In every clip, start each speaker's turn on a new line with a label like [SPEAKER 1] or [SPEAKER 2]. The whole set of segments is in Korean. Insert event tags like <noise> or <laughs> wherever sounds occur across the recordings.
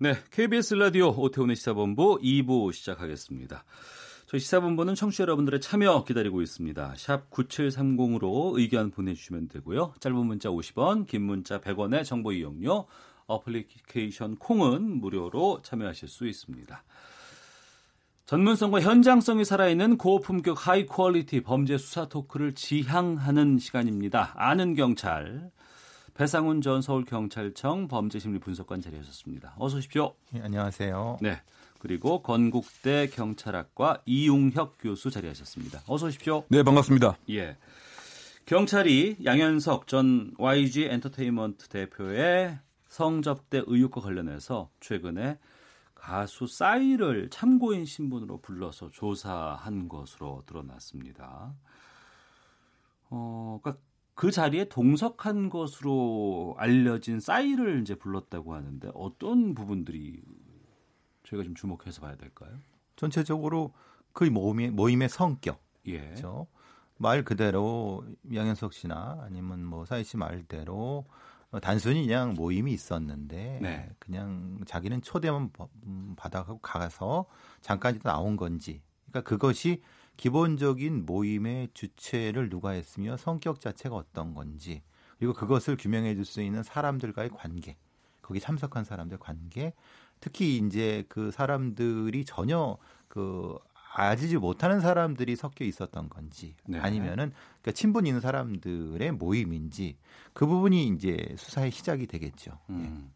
[SPEAKER 1] 네, KBS 라디오 오태훈의 시사본부 2부 시작하겠습니다. 저희 시사본부는 청취자 여러분들의 참여 기다리고 있습니다. 샵 9730으로 의견 보내주시면 되고요. 짧은 문자 50원, 긴 문자 100원의 정보 이용료, 어플리케이션 콩은 무료로 참여하실 수 있습니다. 전문성과 현장성이 살아있는 고품격 high quality 범죄 수사 토크를 지향하는 시간입니다. 아는 경찰 배상훈 전 서울경찰청 범죄심리 분석관 자리하셨습니다. 어서 오십시오.
[SPEAKER 2] 예, 안녕하세요.
[SPEAKER 1] 네. 그리고 건국대 경찰학과 이웅혁 교수 자리하셨습니다. 어서 오십시오.
[SPEAKER 3] 네, 반갑습니다.
[SPEAKER 1] 예. 경찰이 양현석 전 YG 엔터테인먼트 대표의 성접대 의혹과 관련해서 최근에 가수 싸이를 참고인 신분으로 불러서 조사한 것으로 드러났습니다. 어, 그러니까 그 자리에 동석한 것으로 알려진 싸이를 이제 불렀다고 하는데 어떤 부분들이 저희가 좀 주목해서 봐야 될까요?
[SPEAKER 2] 전체적으로 그 모임의, 모임의 성격.
[SPEAKER 1] 예.
[SPEAKER 2] 그렇죠? 말 그대로 양현석 씨나 아니면 뭐 사이 씨 말대로 어, 단순히 그냥 모임이 있었는데
[SPEAKER 1] 네.
[SPEAKER 2] 그냥 자기는 초대만 바- 음, 받아가고 가서 잠깐 있다 나온 건지 그러니까 그것이 기본적인 모임의 주체를 누가 했으며 성격 자체가 어떤 건지 그리고 그것을 규명해 줄 수 있는 사람들과의 관계 거기 참석한 사람들 관계 특히 이제 그 사람들이 전혀 그 알지 못하는 사람들이 섞여 있었던 건지
[SPEAKER 1] 네.
[SPEAKER 2] 아니면은 그러니까 친분 있는 사람들의 모임인지 그 부분이 이제 수사의 시작이 되겠죠.
[SPEAKER 1] 음.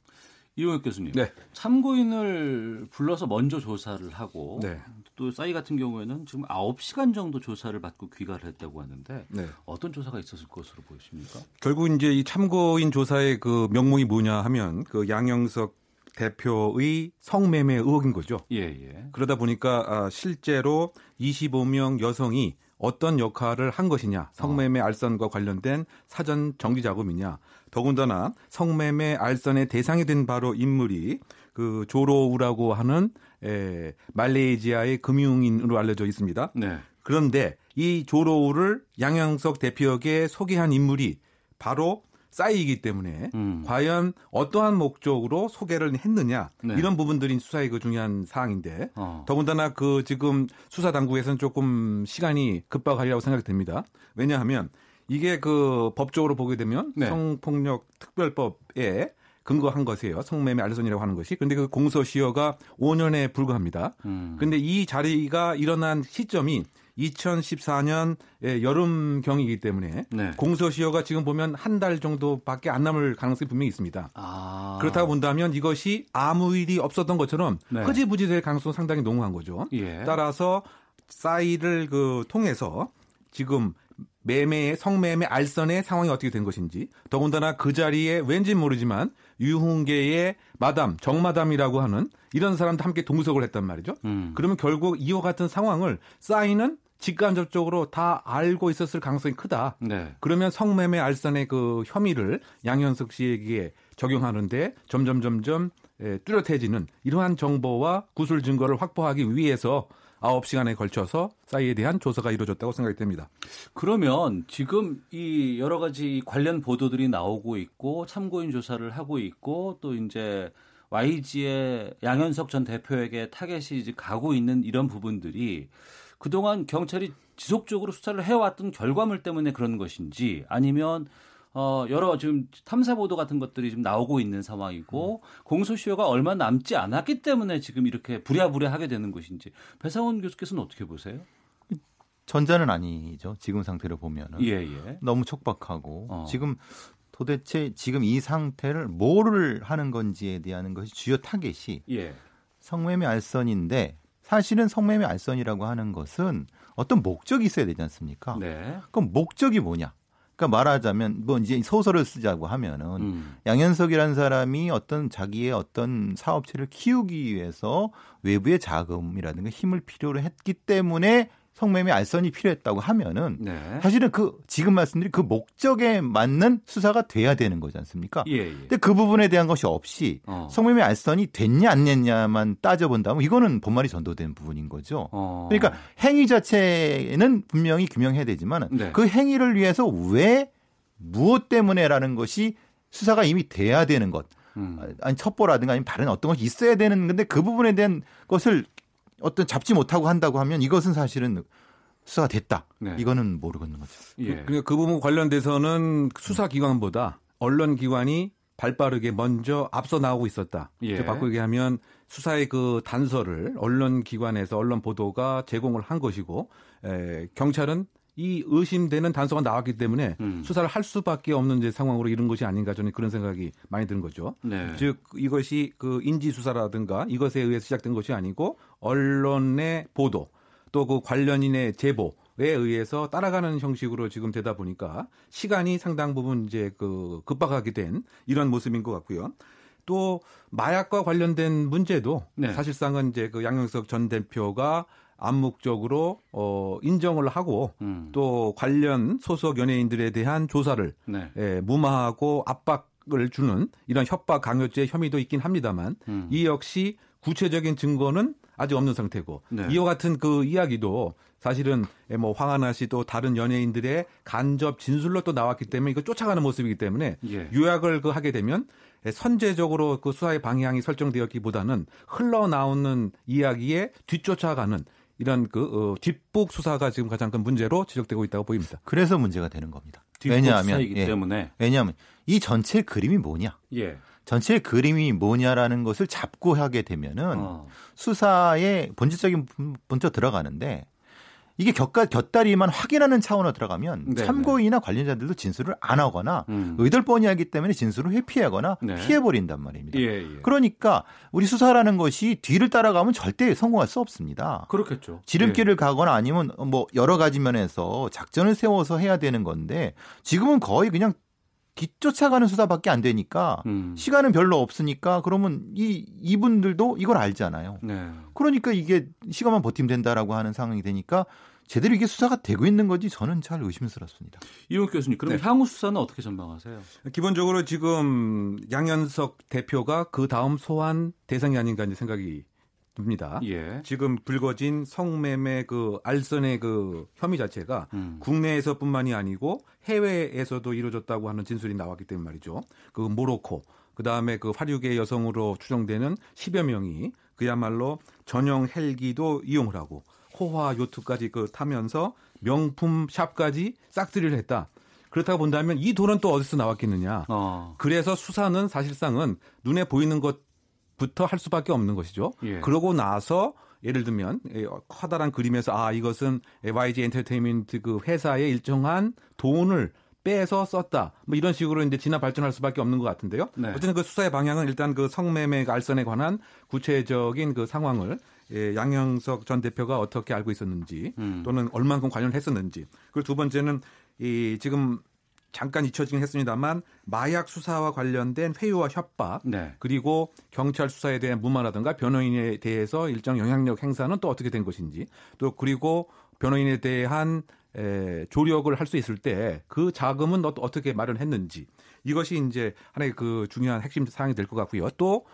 [SPEAKER 1] 이용혁 교수님.
[SPEAKER 3] 네.
[SPEAKER 1] 참고인을 불러서 먼저 조사를 하고
[SPEAKER 3] 네.
[SPEAKER 1] 또 싸이 같은 경우에는 지금 9시간 정도 조사를 받고 귀가를 했다고 하는데
[SPEAKER 3] 네.
[SPEAKER 1] 어떤 조사가 있었을 것으로 보이십니까?
[SPEAKER 3] 결국 이제 이 참고인 조사의 그 명목이 뭐냐 하면 그 양영석 대표의 성매매 의혹인 거죠.
[SPEAKER 1] 예, 예.
[SPEAKER 3] 그러다 보니까 아, 실제로 25명 여성이 어떤 역할을 한 것이냐, 성매매 알선과 관련된 사전 정지 작업이냐, 더군다나 성매매 알선의 대상이 된 바로 인물이 그 조로우라고 하는 에, 말레이시아의 금융인으로 알려져 있습니다.
[SPEAKER 1] 네.
[SPEAKER 3] 그런데 이 조로우를 양영석 대표에게 소개한 인물이 바로 싸이이기 때문에
[SPEAKER 1] 음.
[SPEAKER 3] 과연 어떠한 목적으로 소개를 했느냐
[SPEAKER 1] 네.
[SPEAKER 3] 이런 부분들이 수사의 그 중요한 사항인데
[SPEAKER 1] 어.
[SPEAKER 3] 더군다나 그 지금 수사 당국에서는 조금 시간이 급박하리라고 생각이 듭니다. 왜냐하면 이게 그 법적으로 보게 되면
[SPEAKER 1] 네.
[SPEAKER 3] 성폭력 특별법에 근거한 것이에요. 성매매 알선이라고 하는 것이. 근데 그 공소시효가 5년에 불과합니다.
[SPEAKER 1] 음.
[SPEAKER 3] 근데 이 자리가 일어난 시점이 2014년 여름 경이기 때문에
[SPEAKER 1] 네.
[SPEAKER 3] 공소시효가 지금 보면 한 달 정도밖에 안 남을 가능성이 분명히 있습니다.
[SPEAKER 1] 아.
[SPEAKER 3] 그렇다고 본다면 이것이 아무 일이 없었던 것처럼
[SPEAKER 1] 네.
[SPEAKER 3] 흐지부지 될 가능성이 상당히 농후한 거죠.
[SPEAKER 1] 예.
[SPEAKER 3] 따라서 싸이를 그 통해서 지금 매매 성매매 알선의 상황이 어떻게 된 것인지 더군다나 그 자리에 왠지 모르지만 유흥계의 마담 정마담이라고 하는 이런 사람도 함께 동석을 했단 말이죠.
[SPEAKER 1] 음.
[SPEAKER 3] 그러면 결국 이와 같은 상황을 싸이는 직간접적으로 다 알고 있었을 가능성이 크다.
[SPEAKER 1] 네.
[SPEAKER 3] 그러면 성매매 알선의 그 혐의를 양현석 씨에게 적용하는데 점점 점점 에, 뚜렷해지는 이러한 정보와 구술 증거를 확보하기 위해서 9시간에 걸쳐서 싸이에 대한 조사가 이루어졌다고 생각이 됩니다.
[SPEAKER 1] 그러면 지금 이 여러 가지 관련 보도들이 나오고 있고 참고인 조사를 하고 있고 또 이제 YG의 양현석 전 대표에게 타겟이 이제 가고 있는 이런 부분들이 그동안 경찰이 지속적으로 수사를 해왔던 결과물 때문에 그런 것인지 아니면 어 여러 지금 탐사 보도 같은 것들이 지금 나오고 있는 상황이고 공소시효가 얼마 남지 않았기 때문에 지금 이렇게 부랴부랴 하게 되는 것인지 배상원 교수께서는 어떻게 보세요?
[SPEAKER 2] 전자는 아니죠. 지금 상태를 보면은
[SPEAKER 1] 예, 예.
[SPEAKER 2] 너무 촉박하고
[SPEAKER 1] 어.
[SPEAKER 2] 지금 도대체 지금 이 상태를 뭐를 하는 건지에 대한 것이 주요 타겟이
[SPEAKER 1] 예.
[SPEAKER 2] 성매매 알선인데 사실은 성매매 알선이라고 하는 것은 어떤 목적이 있어야 되지 않습니까?
[SPEAKER 1] 네.
[SPEAKER 2] 그럼 목적이 뭐냐? 그러니까 말하자면 뭐 이제 소설을 쓰자고 하면은
[SPEAKER 1] 음.
[SPEAKER 2] 양현석이라는 사람이 어떤 자기의 어떤 사업체를 키우기 위해서 외부의 자금이라든가 힘을 필요로 했기 때문에 성매매 알선이 필요했다고 하면은
[SPEAKER 1] 네.
[SPEAKER 2] 사실은 그 지금 말씀드린 그 목적에 맞는 수사가 돼야 되는 거지 않습니까?
[SPEAKER 1] 예, 예.
[SPEAKER 2] 근데 그 부분에 대한 것이 없이
[SPEAKER 1] 어.
[SPEAKER 2] 성매매 알선이 됐냐 안 됐냐만 따져본다면 이거는 본말이 전도된 부분인 거죠.
[SPEAKER 1] 어.
[SPEAKER 2] 그러니까 행위 자체는 분명히 규명해야 되지만
[SPEAKER 1] 네.
[SPEAKER 2] 그 행위를 위해서 왜 무엇 때문에라는 것이 수사가 이미 돼야 되는 것.
[SPEAKER 1] 음.
[SPEAKER 2] 아니 첩보라든가 아니면 다른 어떤 것이 있어야 되는 건데 그 부분에 대한 것을 어떤 잡지 못하고 한다고 하면 이것은 사실은 수사가 됐다.
[SPEAKER 1] 네.
[SPEAKER 2] 이거는 모르겠는 거죠.
[SPEAKER 1] 예.
[SPEAKER 3] 그러니까 그 부분 관련돼서는 수사기관보다 언론기관이 발빠르게 먼저 앞서 나오고 있었다.
[SPEAKER 1] 예.
[SPEAKER 3] 예. 바꾸게 하면 수사의 그 단서를 언론기관에서 언론 보도가 제공을 한 것이고 에, 경찰은 이 의심되는 단서가 나왔기 때문에
[SPEAKER 1] 음.
[SPEAKER 3] 수사를 할 수밖에 없는 이제 상황으로 이런 것이 아닌가 저는 그런 생각이 많이 드는 거죠.
[SPEAKER 1] 네.
[SPEAKER 3] 즉 이것이 그 인지 수사라든가 이것에 의해서 시작된 것이 아니고 언론의 보도 또 그 관련인의 제보 에 의해서 따라가는 형식으로 지금 되다 보니까 시간이 상당 부분 이제 그 급박하게 된 이런 모습인 것 같고요. 또 마약과 관련된 문제도
[SPEAKER 1] 네.
[SPEAKER 3] 사실상은 이제 그 양영석 전 대표가 암묵적으로 어 인정을 하고
[SPEAKER 1] 음.
[SPEAKER 3] 또 관련 소속 연예인들에 대한 조사를
[SPEAKER 1] 네.
[SPEAKER 3] 예, 무마하고 압박을 주는 이런 협박 강요죄 혐의도 있긴 합니다만
[SPEAKER 1] 음.
[SPEAKER 3] 이 역시 구체적인 증거는 아직 없는 상태고
[SPEAKER 1] 네.
[SPEAKER 3] 이와 같은 그 이야기도 사실은 예, 뭐 황하나 씨 또 다른 연예인들의 간접 진술로 또 나왔기 때문에 이거 쫓아가는 모습이기 때문에
[SPEAKER 1] 예.
[SPEAKER 3] 요약을 그 하게 되면 예, 선제적으로 그 수사의 방향이 설정되었기보다는 흘러나오는 이야기에 뒤쫓아가는 이런 그 어, 뒷북 수사가 지금 가장 큰 문제로 지적되고 있다고 보입니다.
[SPEAKER 2] 그래서 문제가 되는 겁니다.
[SPEAKER 1] 뒷북
[SPEAKER 2] 왜냐하면
[SPEAKER 1] 수사이기
[SPEAKER 2] 예,
[SPEAKER 1] 때문에
[SPEAKER 2] 왜냐하면 이 전체 그림이 뭐냐?
[SPEAKER 1] 예.
[SPEAKER 2] 전체 그림이 뭐냐라는 것을 잡고 하게 되면은
[SPEAKER 1] 어.
[SPEAKER 2] 수사의 본질적인 본적 들어가는데 이게 곁가, 곁다리만 확인하는 차원으로 들어가면
[SPEAKER 1] 네,
[SPEAKER 2] 참고인이나 관련자들도 진술을 안 하거나
[SPEAKER 1] 음.
[SPEAKER 2] 의덜뻔히 하기 때문에 진술을 회피하거나
[SPEAKER 1] 네.
[SPEAKER 2] 피해버린단 말입니다.
[SPEAKER 1] 예, 예.
[SPEAKER 2] 그러니까 우리 수사라는 것이 뒤를 따라가면 절대 성공할 수 없습니다.
[SPEAKER 1] 그렇겠죠.
[SPEAKER 2] 지름길을 가거나 아니면 뭐 여러 가지 면에서 작전을 세워서 해야 되는 건데 지금은 거의 그냥 뒤쫓아가는 수사밖에 안 되니까
[SPEAKER 1] 예. 음.
[SPEAKER 2] 시간은 별로 없으니까 그러면 이 이분들도 이걸 알잖아요.
[SPEAKER 1] 네.
[SPEAKER 2] 그러니까 이게 시간만 버티면 된다라고 하는 상황이 되니까 제대로 이게 수사가 되고 있는 건지 저는 잘 의심스럽습니다.
[SPEAKER 1] 이용 교수님, 그럼
[SPEAKER 3] 네.
[SPEAKER 1] 향후 수사는 어떻게 전망하세요?
[SPEAKER 3] 기본적으로 지금 양현석 대표가 그 다음 소환 대상이 아닌가 이제 생각이 듭니다.
[SPEAKER 1] 예.
[SPEAKER 3] 지금 불거진 성매매 그 알선의 그 혐의 자체가
[SPEAKER 1] 음.
[SPEAKER 3] 국내에서뿐만이 아니고 해외에서도 이루어졌다고 하는 진술이 나왔기 때문에 말이죠. 그 모로코, 그 다음에 그 화류계 여성으로 추정되는 10여 명이 그야말로 전용 헬기도 이용을 하고 호화 요트까지 그 타면서 명품 샵까지 싹쓸이를 했다. 그렇다고 본다면 이 돈은 또 어디서 나왔겠느냐.
[SPEAKER 1] 어.
[SPEAKER 3] 그래서 수사는 사실상은 눈에 보이는 것 부터 할 수밖에 없는 것이죠.
[SPEAKER 1] 예.
[SPEAKER 3] 그러고 나서 예를 들면 예, 커다란 그림에서 아 이것은 YG 엔터테인먼트 그 회사의 일정한 돈을 빼서 썼다. 뭐 이런 식으로 이제 진화 발전할 수밖에 없는 것 같은데요.
[SPEAKER 1] 네.
[SPEAKER 3] 어쨌든 그 수사의 방향은 일단 그 성매매 알선에 관한 구체적인 그 상황을 예, 양영석 전 대표가 어떻게 알고 있었는지
[SPEAKER 1] 음.
[SPEAKER 3] 또는 얼만큼 관련했었는지 그리고 두 번째는 이 지금 잠깐 잊혀지긴 했습니다만 마약 수사와 관련된 회유와 협박
[SPEAKER 1] 네.
[SPEAKER 3] 그리고 경찰 수사에 대한 무마라든가 변호인에 대해서 일정 영향력 행사는 또 어떻게 된 것인지 또 그리고 변호인에 대한 에, 조력을 할 수 있을 때 그 자금은 어, 어떻게 마련했는지 이것이 이제 하나의 그 중요한 핵심 사항이 될 것 같고요. 또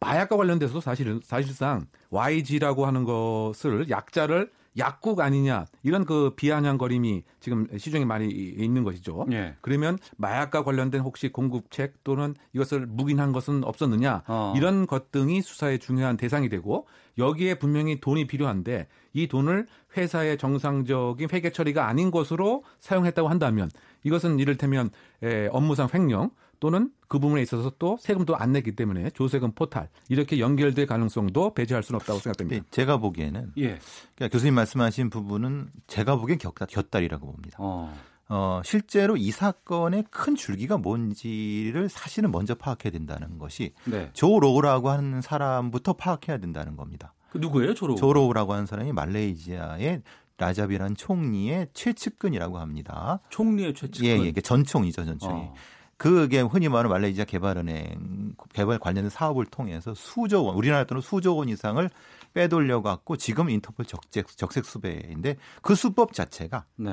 [SPEAKER 3] 마약과 관련돼서도 사실은 사실상 YG라고 하는 것을 약자를 약국 아니냐 이런 그 비아냥거림이 지금 시중에 많이 있는 것이죠.
[SPEAKER 1] 예.
[SPEAKER 3] 그러면 마약과 관련된 혹시 공급책 또는 이것을 묵인한 것은 없었느냐
[SPEAKER 1] 어.
[SPEAKER 3] 이런 것 등이 수사의 중요한 대상이 되고 여기에 분명히 돈이 필요한데 이 돈을 회사의 정상적인 회계 처리가 아닌 것으로 사용했다고 한다면 이것은 이를테면 에, 업무상 횡령 또는 그 부분에 있어서 또 세금도 안 냈기 때문에 조세금 포탈 이렇게 연결될 가능성도 배제할 수는 없다고 생각됩니다.
[SPEAKER 2] 근데 제가 보기에는
[SPEAKER 1] 예.
[SPEAKER 2] 그러니까 교수님 말씀하신 부분은 제가 보기엔 곁다, 곁다리라고 봅니다.
[SPEAKER 1] 어.
[SPEAKER 2] 어, 실제로 이 사건의 큰 줄기가 뭔지를 사실은 먼저 파악해야 된다는 것이
[SPEAKER 1] 네.
[SPEAKER 2] 조 로우라고 하는 사람부터 파악해야 된다는 겁니다.
[SPEAKER 1] 그 누구예요, 조로?
[SPEAKER 2] 조 로우라고 하는 사람이 말레이시아의 라잡이라는 총리의 최측근이라고 합니다.
[SPEAKER 1] 총리의 최측근.
[SPEAKER 2] 예, 예, 전총이죠, 전총이.
[SPEAKER 1] 어.
[SPEAKER 2] 그게 흔히 말하는 말레이시아 개발은행 개발 관련된 사업을 통해서 수조 원, 우리나라 돈으로 수조 원 이상을 빼돌려 갖고 지금 인터폴 적색, 적색 수배인데 그 수법 자체가
[SPEAKER 1] 네.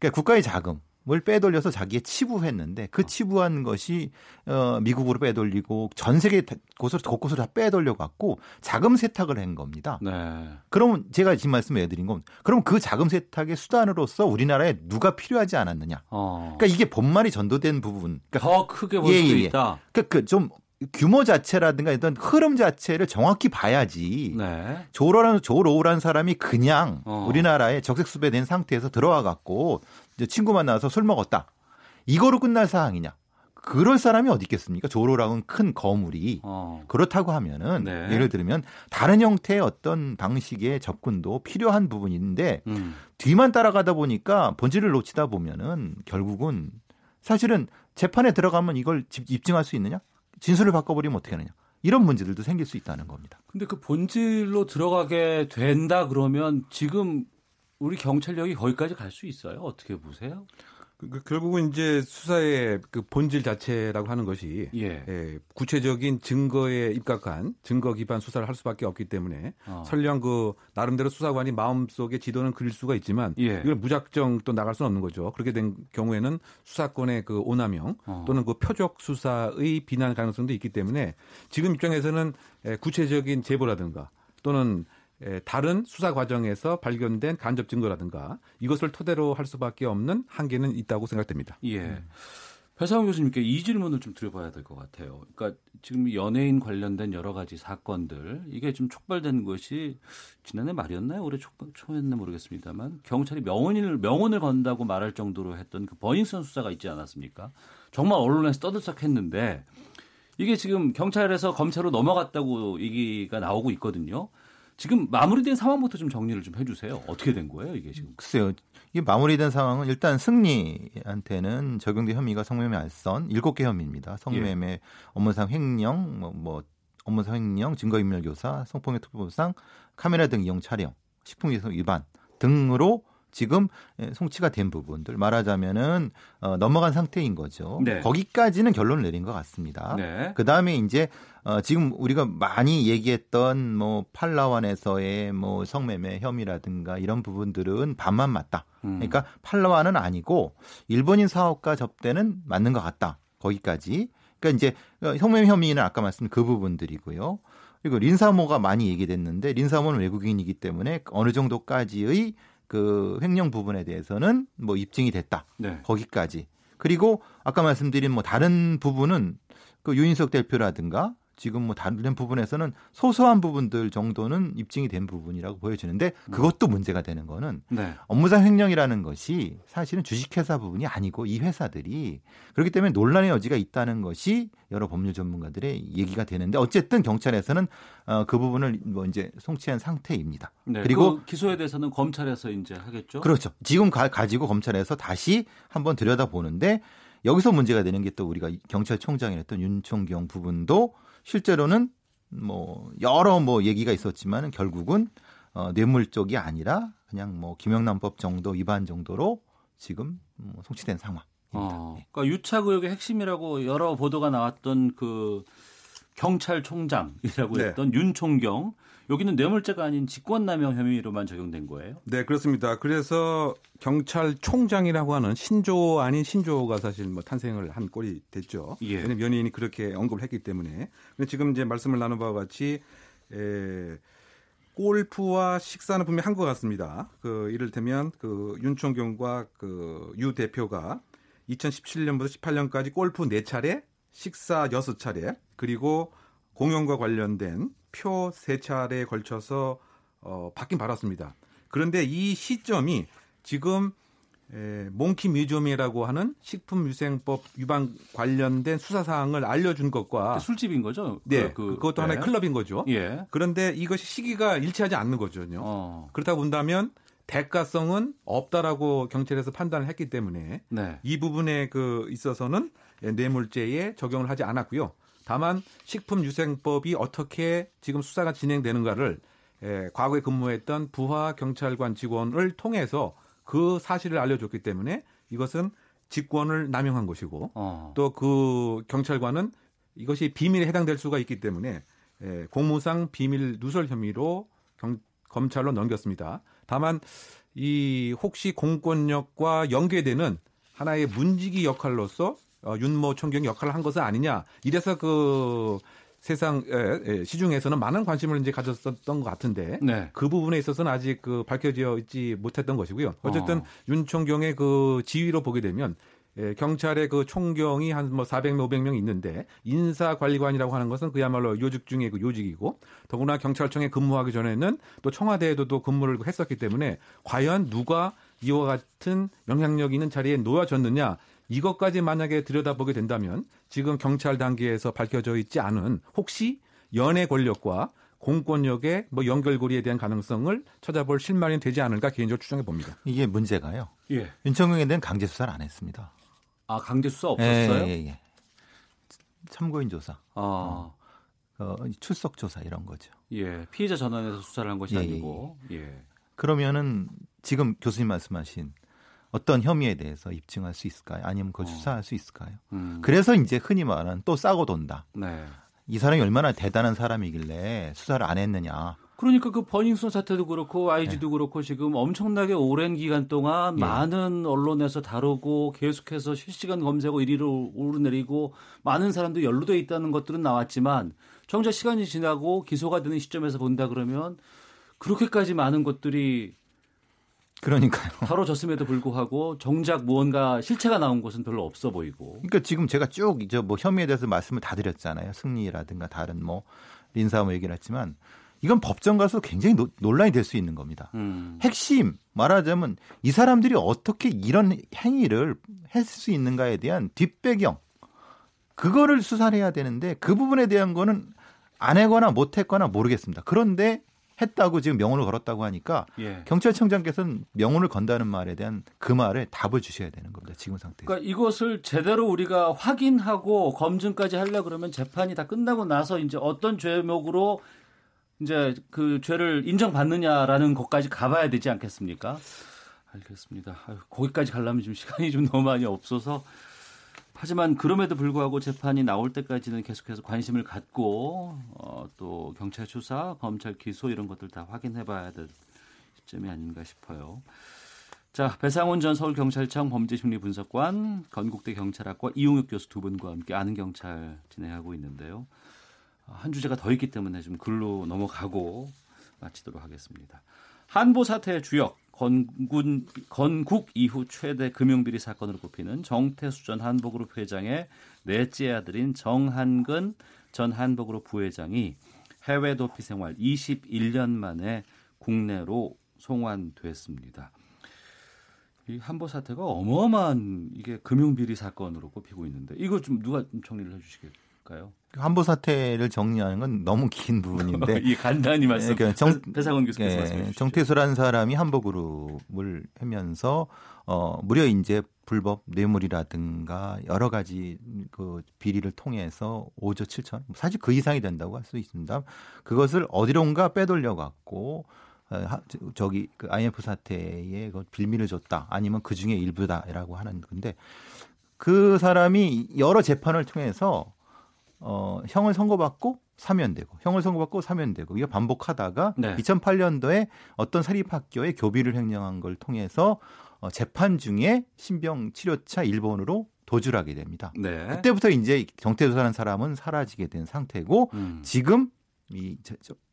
[SPEAKER 2] 그러니까 국가의 자금 을 빼돌려서 자기에 치부했는데 그 치부한 것이 어 미국으로 빼돌리고 전 세계 곳으로 곳곳으로 다 빼돌려 갖고 자금 세탁을 한 겁니다.
[SPEAKER 1] 네.
[SPEAKER 2] 그러면 제가 지금 말씀해 드린 건 그럼 그 자금 세탁의 수단으로서 우리나라에 누가 필요하지 않았느냐?
[SPEAKER 1] 어.
[SPEAKER 2] 그러니까 이게 본말이 전도된 부분. 그러니까
[SPEAKER 1] 더 크게 볼
[SPEAKER 2] 예, 예, 예.
[SPEAKER 1] 있다.
[SPEAKER 2] 그좀 규모 자체라든가 어떤 흐름 자체를 정확히 봐야지.
[SPEAKER 1] 네.
[SPEAKER 2] 조로라는 조로우라는 사람이 그냥
[SPEAKER 1] 어.
[SPEAKER 2] 우리나라에 적색 수배 된 상태에서 들어와 갖고 이제 친구 만나서 술 먹었다. 이거로 끝날 사항이냐? 그럴 사람이 어디 있겠습니까? 조로랑은 큰 거물이
[SPEAKER 1] 어.
[SPEAKER 2] 그렇다고 하면은
[SPEAKER 1] 네.
[SPEAKER 2] 예를 들면 다른 형태의 어떤 방식의 접근도 필요한 부분인데
[SPEAKER 1] 음.
[SPEAKER 2] 뒤만 따라가다 보니까 본질을 놓치다 보면은 결국은 사실은 재판에 들어가면 이걸 집- 입증할 수 있느냐? 진술을 바꿔버리면 어떻게 하느냐? 이런 문제들도 생길 수 있다는 겁니다.
[SPEAKER 1] 근데 그 본질로 들어가게 된다 그러면 지금 우리 경찰력이 거기까지 갈 수 있어요? 어떻게 보세요?
[SPEAKER 3] 그- 그 결국은 이제 수사의 그 본질 자체라고 하는 것이
[SPEAKER 1] 예.
[SPEAKER 3] 예, 구체적인 증거에 입각한 증거 기반 수사를 할 수밖에 없기 때문에
[SPEAKER 1] 어.
[SPEAKER 3] 설령 그 나름대로 수사관이 마음속에 지도는 그릴 수가 있지만
[SPEAKER 1] 예.
[SPEAKER 3] 이걸 무작정 또 나갈 수는 없는 거죠. 그렇게 된 경우에는 수사권의 그 오남용
[SPEAKER 1] 어.
[SPEAKER 3] 또는 그 표적 수사의 비난 가능성도 있기 때문에 지금 입장에서는 에, 구체적인 제보라든가 또는 에, 다른 수사 과정에서 발견된 간접 증거라든가 이것을 토대로 할 수밖에 없는 한계는 있다고 생각됩니다.
[SPEAKER 1] 예. 배상훈 교수님께 이 질문을 좀 드려봐야 될 것 같아요. 그러니까 지금 연예인 관련된 여러 가지 사건들 이게 좀 촉발된 것이 지난해 말이었나요? 올해 초, 초였나 모르겠습니다만 경찰이 명언을 명언을 건다고 말할 정도로 했던 그 버닝썬 수사가 있지 않았습니까? 정말 언론에서 떠들썩했는데 이게 지금 경찰에서 검찰로 넘어갔다고 얘기가 나오고 있거든요. 지금 마무리된 상황부터 좀 정리를 좀 해주세요. 어떻게 된 거예요, 이게 지금?
[SPEAKER 2] 글쎄요. 이게 마무리된 상황은 일단 승리한테는 적용된 혐의가 성매매 알선 7개 혐의입니다. 성매매, 업무상 횡령, 뭐, 뭐 업무상 횡령, 증거인멸 교사, 성폭력 특보상, 카메라 등 이용 촬영, 식품위생 위반 등으로 지금 예, 송치가 된 부분들 말하자면은 어, 넘어간 상태인 거죠.
[SPEAKER 1] 네.
[SPEAKER 2] 거기까지는 결론을 내린 것 같습니다.
[SPEAKER 1] 네.
[SPEAKER 2] 그 다음에 이제 어, 지금 우리가 많이 얘기했던 뭐 팔라완에서의 뭐 성매매 혐의라든가 이런 부분들은 반만 맞다.
[SPEAKER 1] 음.
[SPEAKER 2] 그러니까 팔라완은 아니고 일본인 사업가 접대는 맞는 것 같다. 거기까지. 그러니까 이제 어, 성매매 혐의는 아까 말씀드린 그 부분들이고요. 그리고 린사모가 많이 얘기됐는데 린사모는 외국인이기 때문에 어느 정도까지의 그 횡령 부분에 대해서는 뭐 입증이 됐다.
[SPEAKER 1] 네.
[SPEAKER 2] 거기까지. 그리고 아까 말씀드린 뭐 다른 부분은 그 유인석 대표라든가 지금 뭐 다른 부분에서는 소소한 부분들 정도는 입증이 된 부분이라고 보여지는데 그것도 문제가 되는 거는
[SPEAKER 1] 네.
[SPEAKER 2] 업무상 횡령이라는 것이 사실은 주식회사 부분이 아니고 이 회사들이 그렇기 때문에 논란의 여지가 있다는 것이 여러 법률 전문가들의 얘기가 되는데 어쨌든 경찰에서는 어, 그 부분을 뭐 이제 송치한 상태입니다.
[SPEAKER 1] 네.
[SPEAKER 2] 그리고
[SPEAKER 1] 그 기소에 대해서는 검찰에서 이제 하겠죠.
[SPEAKER 2] 그렇죠. 지금 가, 가지고 검찰에서 다시 한번 들여다 보는데 여기서 문제가 되는 게 또 우리가 경찰총장이었던 윤총경 부분도 실제로는 뭐 여러 뭐 얘기가 있었지만 결국은 어, 뇌물 쪽이 아니라 그냥 뭐 김영란법 정도 위반 정도로 지금 뭐 송치된 상황입니다.
[SPEAKER 1] 어,
[SPEAKER 2] 예.
[SPEAKER 1] 그러니까 유착 의혹의 핵심이라고 여러 보도가 나왔던 그 경찰총장이라고
[SPEAKER 3] 네.
[SPEAKER 1] 했던 윤총경 여기는 뇌물죄가 아닌 직권남용 혐의로만 적용된 거예요.
[SPEAKER 3] 네, 그렇습니다. 그래서 경찰총장이라고 하는 신조 아닌 신조가 사실 뭐 탄생을 한 꼴이 됐죠.
[SPEAKER 1] 예.
[SPEAKER 3] 왜냐면 연예인이 그렇게 언급을 했기 때문에. 근데 지금 이제 말씀을 나눈 바와 같이 에, 골프와 식사는 분명히 한것 같습니다. 그 이를테면 그 윤총경과 그 유 대표가 2017년부터 18년까지 골프 4차례, 식사 6차례, 그리고 공연과 관련된 표 3차례에 걸쳐서 어, 받긴 받았습니다. 그런데 이 시점이 지금 에, 몽키 뮤지엄이라고 하는 식품위생법 위반 관련된 수사 사항을 알려준 것과
[SPEAKER 1] 그 술집인 거죠?
[SPEAKER 3] 네,
[SPEAKER 1] 그,
[SPEAKER 3] 그, 것도 하나의
[SPEAKER 1] 네.
[SPEAKER 3] 클럽인 거죠.
[SPEAKER 1] 예.
[SPEAKER 3] 그런데 이것이 시기가 일치하지 않는 거죠.
[SPEAKER 1] 어.
[SPEAKER 3] 그렇다 본다면 대가성은 없다라고 경찰에서 판단을 했기 때문에
[SPEAKER 1] 네.
[SPEAKER 3] 이 부분에 그 있어서는 뇌물죄에 적용을 하지 않았고요. 다만 식품위생법이 어떻게 지금 수사가 진행되는가를 예, 과거에 근무했던 부하 경찰관 직원을 통해서 그 사실을 알려줬기 때문에 이것은 직권을 남용한 것이고
[SPEAKER 1] 어.
[SPEAKER 3] 또그 경찰관은 이것이 비밀에 해당될 수가 있기 때문에 예, 공무상 비밀 누설 혐의로 경, 검찰로 넘겼습니다. 다만 이 혹시 공권력과 연계되는 하나의 문지기 역할로서 어, 윤모 총경이 역할을 한 것은 아니냐. 이래서 그 세상 에, 에, 시중에서는 많은 관심을 이제 가졌었던 것 같은데
[SPEAKER 1] 네.
[SPEAKER 3] 그 부분에 있어서는 아직 그 밝혀져 있지 못했던 것이고요. 어쨌든
[SPEAKER 1] 어.
[SPEAKER 3] 윤 총경의 그 지위로 보게 되면 예, 경찰의 그 총경이 한 뭐 400명, 500명 있는데 인사관리관이라고 하는 것은 그야말로 요직 중에 그 요직이고 더구나 경찰청에 근무하기 전에는 또 청와대에도 또 근무를 했었기 때문에 과연 누가 이와 같은 영향력 있는 자리에 놓여졌느냐 이것까지 만약에 들여다보게 된다면 지금 경찰 단계에서 밝혀져 있지 않은 혹시 연예 권력과 공권력의 뭐 연결고리에 대한 가능성을 찾아볼 실마리는 되지 않을까 개인적으로 추정해 봅니다.
[SPEAKER 2] 이게 문제가요.
[SPEAKER 1] 예.
[SPEAKER 2] 윤청경에 대한 강제 수사를 안 했습니다.
[SPEAKER 1] 아 강제 수사 없었어요?
[SPEAKER 2] 예, 예, 예. 참고인 조사,
[SPEAKER 1] 아,
[SPEAKER 2] 어, 출석 조사 이런 거죠.
[SPEAKER 1] 예. 피해자 전환해서 수사를 한 것이
[SPEAKER 2] 예, 예,
[SPEAKER 1] 아니고, 예.
[SPEAKER 2] 그러면은 지금 교수님 말씀하신 어떤 혐의에 대해서 입증할 수 있을까요? 아니면 그걸
[SPEAKER 1] 어.
[SPEAKER 2] 수사할 수 있을까요?
[SPEAKER 1] 음,
[SPEAKER 2] 그래서 이제 흔히 말하는 또 싸고 돈다.
[SPEAKER 1] 네.
[SPEAKER 2] 이 사람이 얼마나 대단한 사람이길래 수사를 안 했느냐.
[SPEAKER 1] 그러니까 그 버닝썬 사태도 그렇고 IG도 그렇고 지금 엄청나게 오랜 기간 동안
[SPEAKER 2] 예.
[SPEAKER 1] 많은 언론에서 다루고 계속해서 실시간 검색어 1위로 오르내리고 많은 사람들이 연루돼 있다는 것들은 나왔지만 정작 시간이 지나고 기소가 되는 시점에서 본다 그러면 그렇게까지 많은 것들이
[SPEAKER 2] 그러니까요. <laughs>
[SPEAKER 1] 다뤄졌음에도 불구하고 정작 무언가 실체가 나온 것은 별로 없어 보이고
[SPEAKER 2] 그러니까 지금 제가 쭉 이제 뭐 혐의에 대해서 말씀을 다 드렸잖아요. 승리라든가 다른 뭐 린사 뭐 얘기를 했지만 이건 법정 가서 굉장히 노- 논란이 될 수 있는 겁니다.
[SPEAKER 1] 음.
[SPEAKER 2] 핵심 말하자면 이 사람들이 어떻게 이런 행위를 했을 수 있는가에 대한 뒷배경 그거를 수사를 해야 되는데 그 부분에 대한 거는 안 했거나 못 했거나 모르겠습니다. 그런데 했다고 지금 명운을 걸었다고 하니까
[SPEAKER 1] 예.
[SPEAKER 2] 경찰청장께서는 명운을 건다는 말에 대한 그 말에 답을 주셔야 되는 겁니다. 지금 상태에서.
[SPEAKER 1] 그러니까 이것을 제대로 우리가 확인하고 검증까지 하려 그러면 재판이 다 끝나고 나서 이제 어떤 죄목으로 이제 그 죄를 인정받느냐라는 것까지 가봐야 되지 않겠습니까? 알겠습니다. 아유, 거기까지 가려면 좀 시간이 좀 너무 많이 없어서 하지만 그럼에도 불구하고 재판이 나올 때까지는 계속해서 관심을 갖고 어, 또 경찰 수사, 검찰 기소 이런 것들 다 확인해봐야 될 시점이 아닌가 싶어요. 자, 배상훈 전 서울경찰청 범죄심리분석관, 건국대 경찰학과 이용욱 교수 두 분과 함께 아는 경찰 진행하고 있는데요. 아, 한 주제가 더 있기 때문에 좀 글로 넘어가고 마치도록 하겠습니다. 한보 사태의 주역 건군 건국 이후 최대 금융비리 사건으로 꼽히는 정태수 전 한복그룹 회장의 넷째 아들인 정한근 전 한복그룹 부회장이 해외 도피 생활 21년 만에 국내로 송환됐습니다. 이 한보 사태가 어마어마한 이게 금융 비리 사건으로 꼽히고 있는데 이거 좀 누가 좀 정리를 해주시겠 까요?
[SPEAKER 2] 한보 사태를 정리하는 건 너무 긴 <laughs> 부분인데
[SPEAKER 1] 이 간단히 말씀.
[SPEAKER 2] 예, 그러니까 정-
[SPEAKER 1] 배- 배상원 교수께서
[SPEAKER 2] 예,
[SPEAKER 1] 말씀해 주시죠.
[SPEAKER 2] 정태수라는 사람이 한보 그룹을 하면서 어 무려 이제 불법 뇌물이라든가 여러 가지 그 비리를 통해서 5조 7천 사실 그 이상이 된다고 할 수 있습니다. 그것을 어디론가 빼돌려 갖고 어, 저- 저기 그 IMF 사태에 그 빌미를 줬다 아니면 그 중에 일부다라고 하는 건데 그 사람이 여러 재판을 통해서 어, 형을 선고받고 사면되고 형을 선고받고 사면되고 이게 반복하다가
[SPEAKER 1] 네.
[SPEAKER 2] 2008년도에 어떤 사립학교에 교비를 횡령한 걸 통해서 어, 재판 중에 신병 치료차 일본으로 도주하게 됩니다.
[SPEAKER 1] 네.
[SPEAKER 2] 그때부터 이제 정태수라는 사람은 사라지게 된 상태고
[SPEAKER 1] 음.
[SPEAKER 2] 지금 이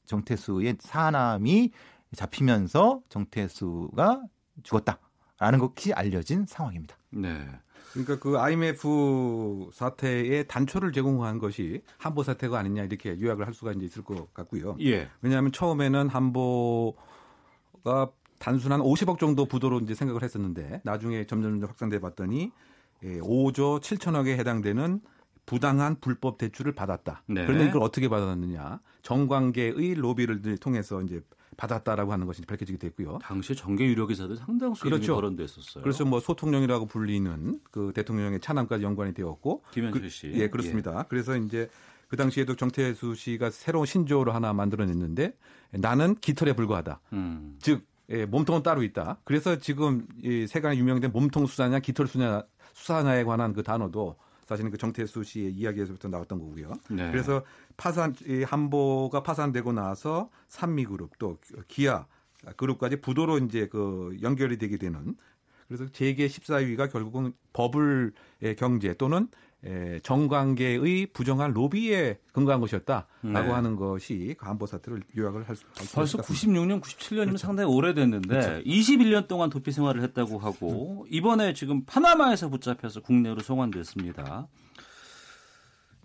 [SPEAKER 2] 정태수의 사남이 잡히면서 정태수가 죽었다라는 것이 알려진 상황입니다.
[SPEAKER 1] 네.
[SPEAKER 3] 그러니까 그 IMF 사태의 단초를 제공한 것이 한보 사태가 아니냐 이렇게 요약을 할 수가 이제 있을 것 같고요.
[SPEAKER 1] 예.
[SPEAKER 3] 왜냐하면 처음에는 한보가 단순한 50억 정도 부도로 이제 생각을 했었는데 나중에 점점 확산돼 봤더니 예, 5조 7천억에 해당되는 부당한 불법 대출을 받았다.
[SPEAKER 1] 네.
[SPEAKER 3] 그런데 이걸 어떻게 받았느냐? 정관계의 로비를 통해서 이제 받았다라고 하는 것이 밝혀지게 됐고요.
[SPEAKER 1] 당시 정계 유력에서도 상당수
[SPEAKER 3] 그렇죠.
[SPEAKER 1] 거론됐었어요.
[SPEAKER 3] 그래서 뭐 소통령이라고 불리는 그 대통령의 차남까지 연관이 되었고
[SPEAKER 1] 김현철
[SPEAKER 3] 그-
[SPEAKER 1] 씨.
[SPEAKER 3] 예, 그렇습니다. 그래서 이제 그 당시에도 정태수 씨가 새로운 신조어를 하나 만들어냈는데 나는 깃털에 불과하다.
[SPEAKER 1] 음.
[SPEAKER 3] 즉 예, 몸통은 따로 있다. 그래서 지금 이 세간에 유명된 몸통 수사냐 깃털 수사냐, 수사냐에 관한 그 단어도 사실은 그 정태수 씨의 이야기에서부터 나왔던 거고요.
[SPEAKER 1] 네.
[SPEAKER 3] 그래서 파산 이 한보가 파산되고 나서 산미그룹 또 기아 그룹까지 부도로 이제 그 연결이 되게 되는 그래서 재계 14위가 결국은 버블의 경제 또는 에, 정관계의 부정한 로비에 근거한 것이었다라고
[SPEAKER 1] 네.
[SPEAKER 3] 하는 것이 그 한보 사태를 요약을 할 수 있을
[SPEAKER 1] 벌써
[SPEAKER 3] 것 같습니다.
[SPEAKER 1] 96년, 97년이면 상당히 오래됐는데 21년 동안 도피 생활을 했다고 하고 이번에 지금 파나마에서 붙잡혀서 국내로 송환됐습니다.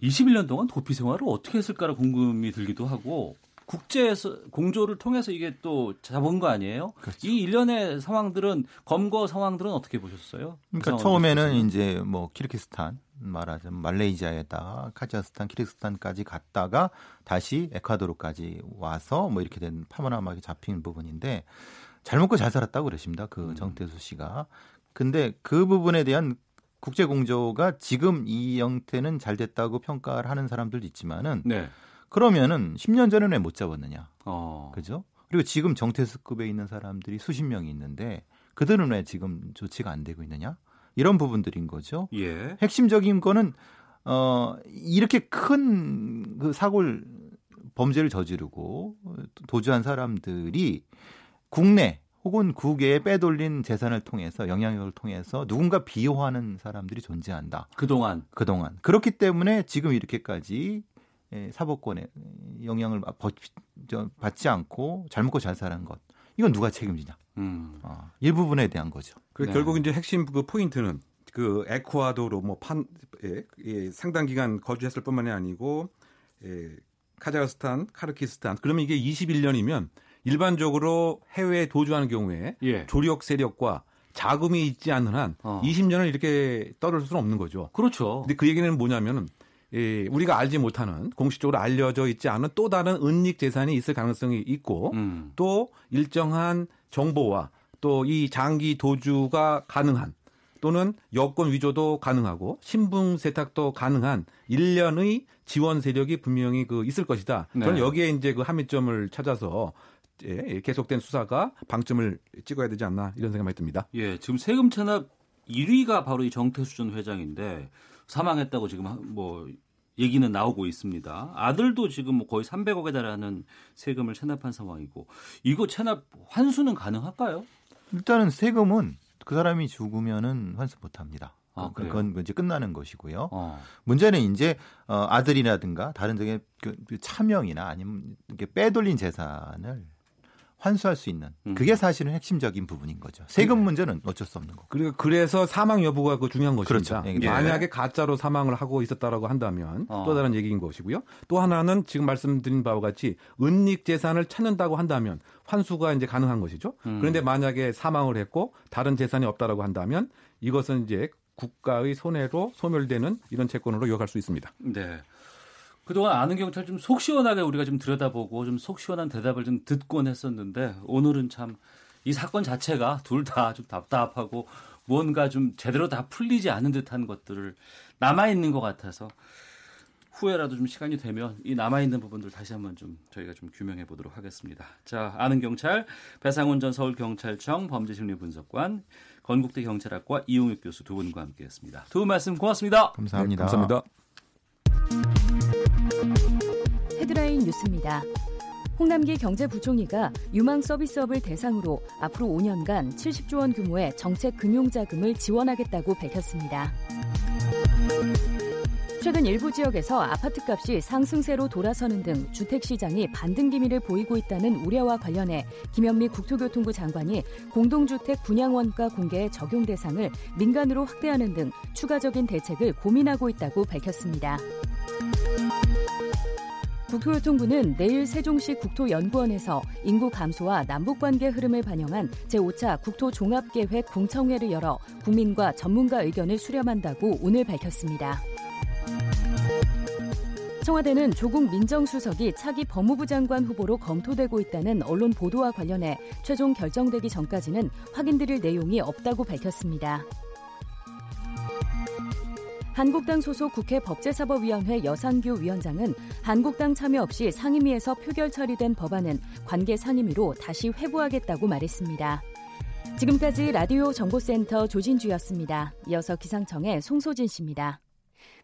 [SPEAKER 1] 21년 동안 도피 생활을 어떻게 했을까라 궁금이 들기도 하고 국제에서 공조를 통해서 이게 또 잡은 거 아니에요? 이 일련의 상황들은 검거 상황들은 어떻게 보셨어요? 그
[SPEAKER 2] 그러니까
[SPEAKER 1] 상황을
[SPEAKER 2] 처음에는
[SPEAKER 1] 보셨어요?
[SPEAKER 2] 이제 뭐 키르기스탄 말하자면 말레이시아에다 카자흐스탄, 키르기스탄까지 갔다가 다시 에콰도르까지 와서 뭐 이렇게 된 파마나마게 잡힌 부분인데 잘 먹고 잘 살았다고 그러십니다. 그 정태수 씨가. 근데 그 부분에 대한 국제 공조가 지금 이 형태는 잘 됐다고 평가를 하는 사람들도 있지만은
[SPEAKER 1] 네.
[SPEAKER 2] 그러면은 10년 전에는 왜 못 잡았느냐.
[SPEAKER 1] 어.
[SPEAKER 2] 그죠? 그리고 지금 정태수급에 있는 사람들이 수십 명이 있는데 그들은 왜 지금 조치가 안 되고 있느냐? 이런 부분들인 거죠.
[SPEAKER 1] 예.
[SPEAKER 2] 핵심적인 거는 어 이렇게 큰 그 사고를 범죄를 저지르고 도주한 사람들이 국내 혹은 국외에 빼돌린 재산을 통해서 영향력을 통해서 누군가 비호하는 사람들이 존재한다.
[SPEAKER 1] 그동안
[SPEAKER 2] 그동안 그렇기 때문에 지금 이렇게까지 예, 사법권에 영향을 받지 않고 잘 먹고 잘 사는 것 이건 누가 책임지냐
[SPEAKER 1] 음.
[SPEAKER 2] 어, 일부분에 대한 거죠.
[SPEAKER 3] 그
[SPEAKER 1] 네.
[SPEAKER 3] 결국 이제 핵심 그 포인트는 그 에쿠아도르 뭐판 예, 예, 상당 기간 거주했을 뿐만이 아니고 예, 카자흐스탄, 카르키스탄 그러면 이게 21년이면 일반적으로 해외에 도주하는 경우에
[SPEAKER 1] 예.
[SPEAKER 3] 조력 세력과 자금이 있지 않는 한
[SPEAKER 1] 어.
[SPEAKER 3] 20년을 이렇게 떠들 수는 없는 거죠.
[SPEAKER 1] 그렇죠.
[SPEAKER 3] 근데 그 얘기는 뭐냐면은 예, 우리가 알지 못하는 공식적으로 알려져 있지 않은 또 다른 은닉 재산이 있을 가능성이 있고
[SPEAKER 1] 음.
[SPEAKER 3] 또 일정한 정보와 또 이 장기 도주가 가능한 또는 여권 위조도 가능하고 신분 세탁도 가능한 일련의 지원 세력이 분명히 그 있을 것이다.
[SPEAKER 1] 네.
[SPEAKER 3] 저는 여기에 이제 그 함의점을 찾아서 예, 계속된 수사가 방점을 찍어야 되지 않나 이런 생각이 듭니다.
[SPEAKER 1] 예, 지금 세금 체납 1위가 바로 이 정태수 전 회장인데 사망했다고 지금 하- 뭐 얘기는 나오고 있습니다. 아들도 지금 뭐 거의 300억에 달하는 세금을 체납한 상황이고 이거 체납 환수는 가능할까요?
[SPEAKER 2] 일단은 세금은 그 사람이 죽으면은 환수 못 합니다.
[SPEAKER 1] 아?
[SPEAKER 2] 그건 이제 끝나는 것이고요.
[SPEAKER 1] 어.
[SPEAKER 2] 문제는 이제 어, 아들이라든가 다른 적의 그, 그 차명이나 아니면 이렇게 빼돌린 재산을 환수할 수 있는
[SPEAKER 1] 음.
[SPEAKER 2] 그게 사실은 핵심적인 부분인 거죠. 세금 문제는 어쩔 수 없는 거고.
[SPEAKER 3] 그리고 그래서 사망 여부가 그 중요한 것입니다.
[SPEAKER 2] 그렇죠. 예.
[SPEAKER 3] 만약에 가짜로 사망을 하고 있었다라고 한다면
[SPEAKER 1] 어.
[SPEAKER 3] 또 다른 얘기인 것이고요. 또 하나는 지금 말씀드린 바와 같이 은닉 재산을 찾는다고 한다면 환수가 이제 가능한 것이죠.
[SPEAKER 1] 음.
[SPEAKER 3] 그런데 만약에 사망을 했고 다른 재산이 없다라고 한다면 이것은 이제 국가의 손해로 소멸되는 이런 채권으로 요약할 수 있습니다.
[SPEAKER 1] 네. 그동안 아는 경찰 좀 속 시원하게 우리가 좀 들여다보고 좀 속 시원한 대답을 좀 듣곤 했었는데 오늘은 참 이 사건 자체가 둘 다 좀 답답하고 뭔가 좀 제대로 다 풀리지 않은 듯한 것들을 남아 있는 것 같아서 후회라도 좀 시간이 되면 이 남아 있는 부분들 다시 한번 좀 저희가 좀 규명해 보도록 하겠습니다. 자, 아는 경찰 배상훈 전 서울 경찰청 범죄심리분석관 건국대 경찰학과 이용욱 교수 두 분과 함께했습니다. 두 분 말씀 고맙습니다.
[SPEAKER 2] 감사합니다.
[SPEAKER 3] 네, 감사합니다.
[SPEAKER 4] 헤드라인 뉴스입니다. 홍남기 경제부총리가 유망 서비스업을 대상으로 앞으로 5년간 70조 원 규모의 정책 금융 자금을 지원하겠다고 밝혔습니다. 최근 일부 지역에서 아파트값이 상승세로 돌아서는 등 주택 시장이 반등 기미를 보이고 있다는 우려와 관련해 김현미 국토교통부 장관이 공동주택 분양 원가 공개의 적용 대상을 민간으로 확대하는 등 추가적인 대책을 고민하고 있다고 밝혔습니다. 국토교통부는 내일 세종시 국토연구원에서 인구 감소와 남북관계 흐름을 반영한 제5차 국토종합계획 공청회를 열어 국민과 전문가 의견을 수렴한다고 오늘 밝혔습니다. 청와대는 조국 민정수석이 차기 법무부 장관 후보로 검토되고 있다는 언론 보도와 관련해 최종 결정되기 전까지는 확인드릴 내용이 없다고 밝혔습니다.
[SPEAKER 5] 한국당 소속 국회 법제사법위원회 여상규 위원장은 한국당 참여 없이 상임위에서 표결 처리된 법안은 관계 상임위로 다시 회부하겠다고 말했습니다. 지금까지 라디오 정보센터 조진주였습니다. 이어서 기상청의 송소진 씨입니다.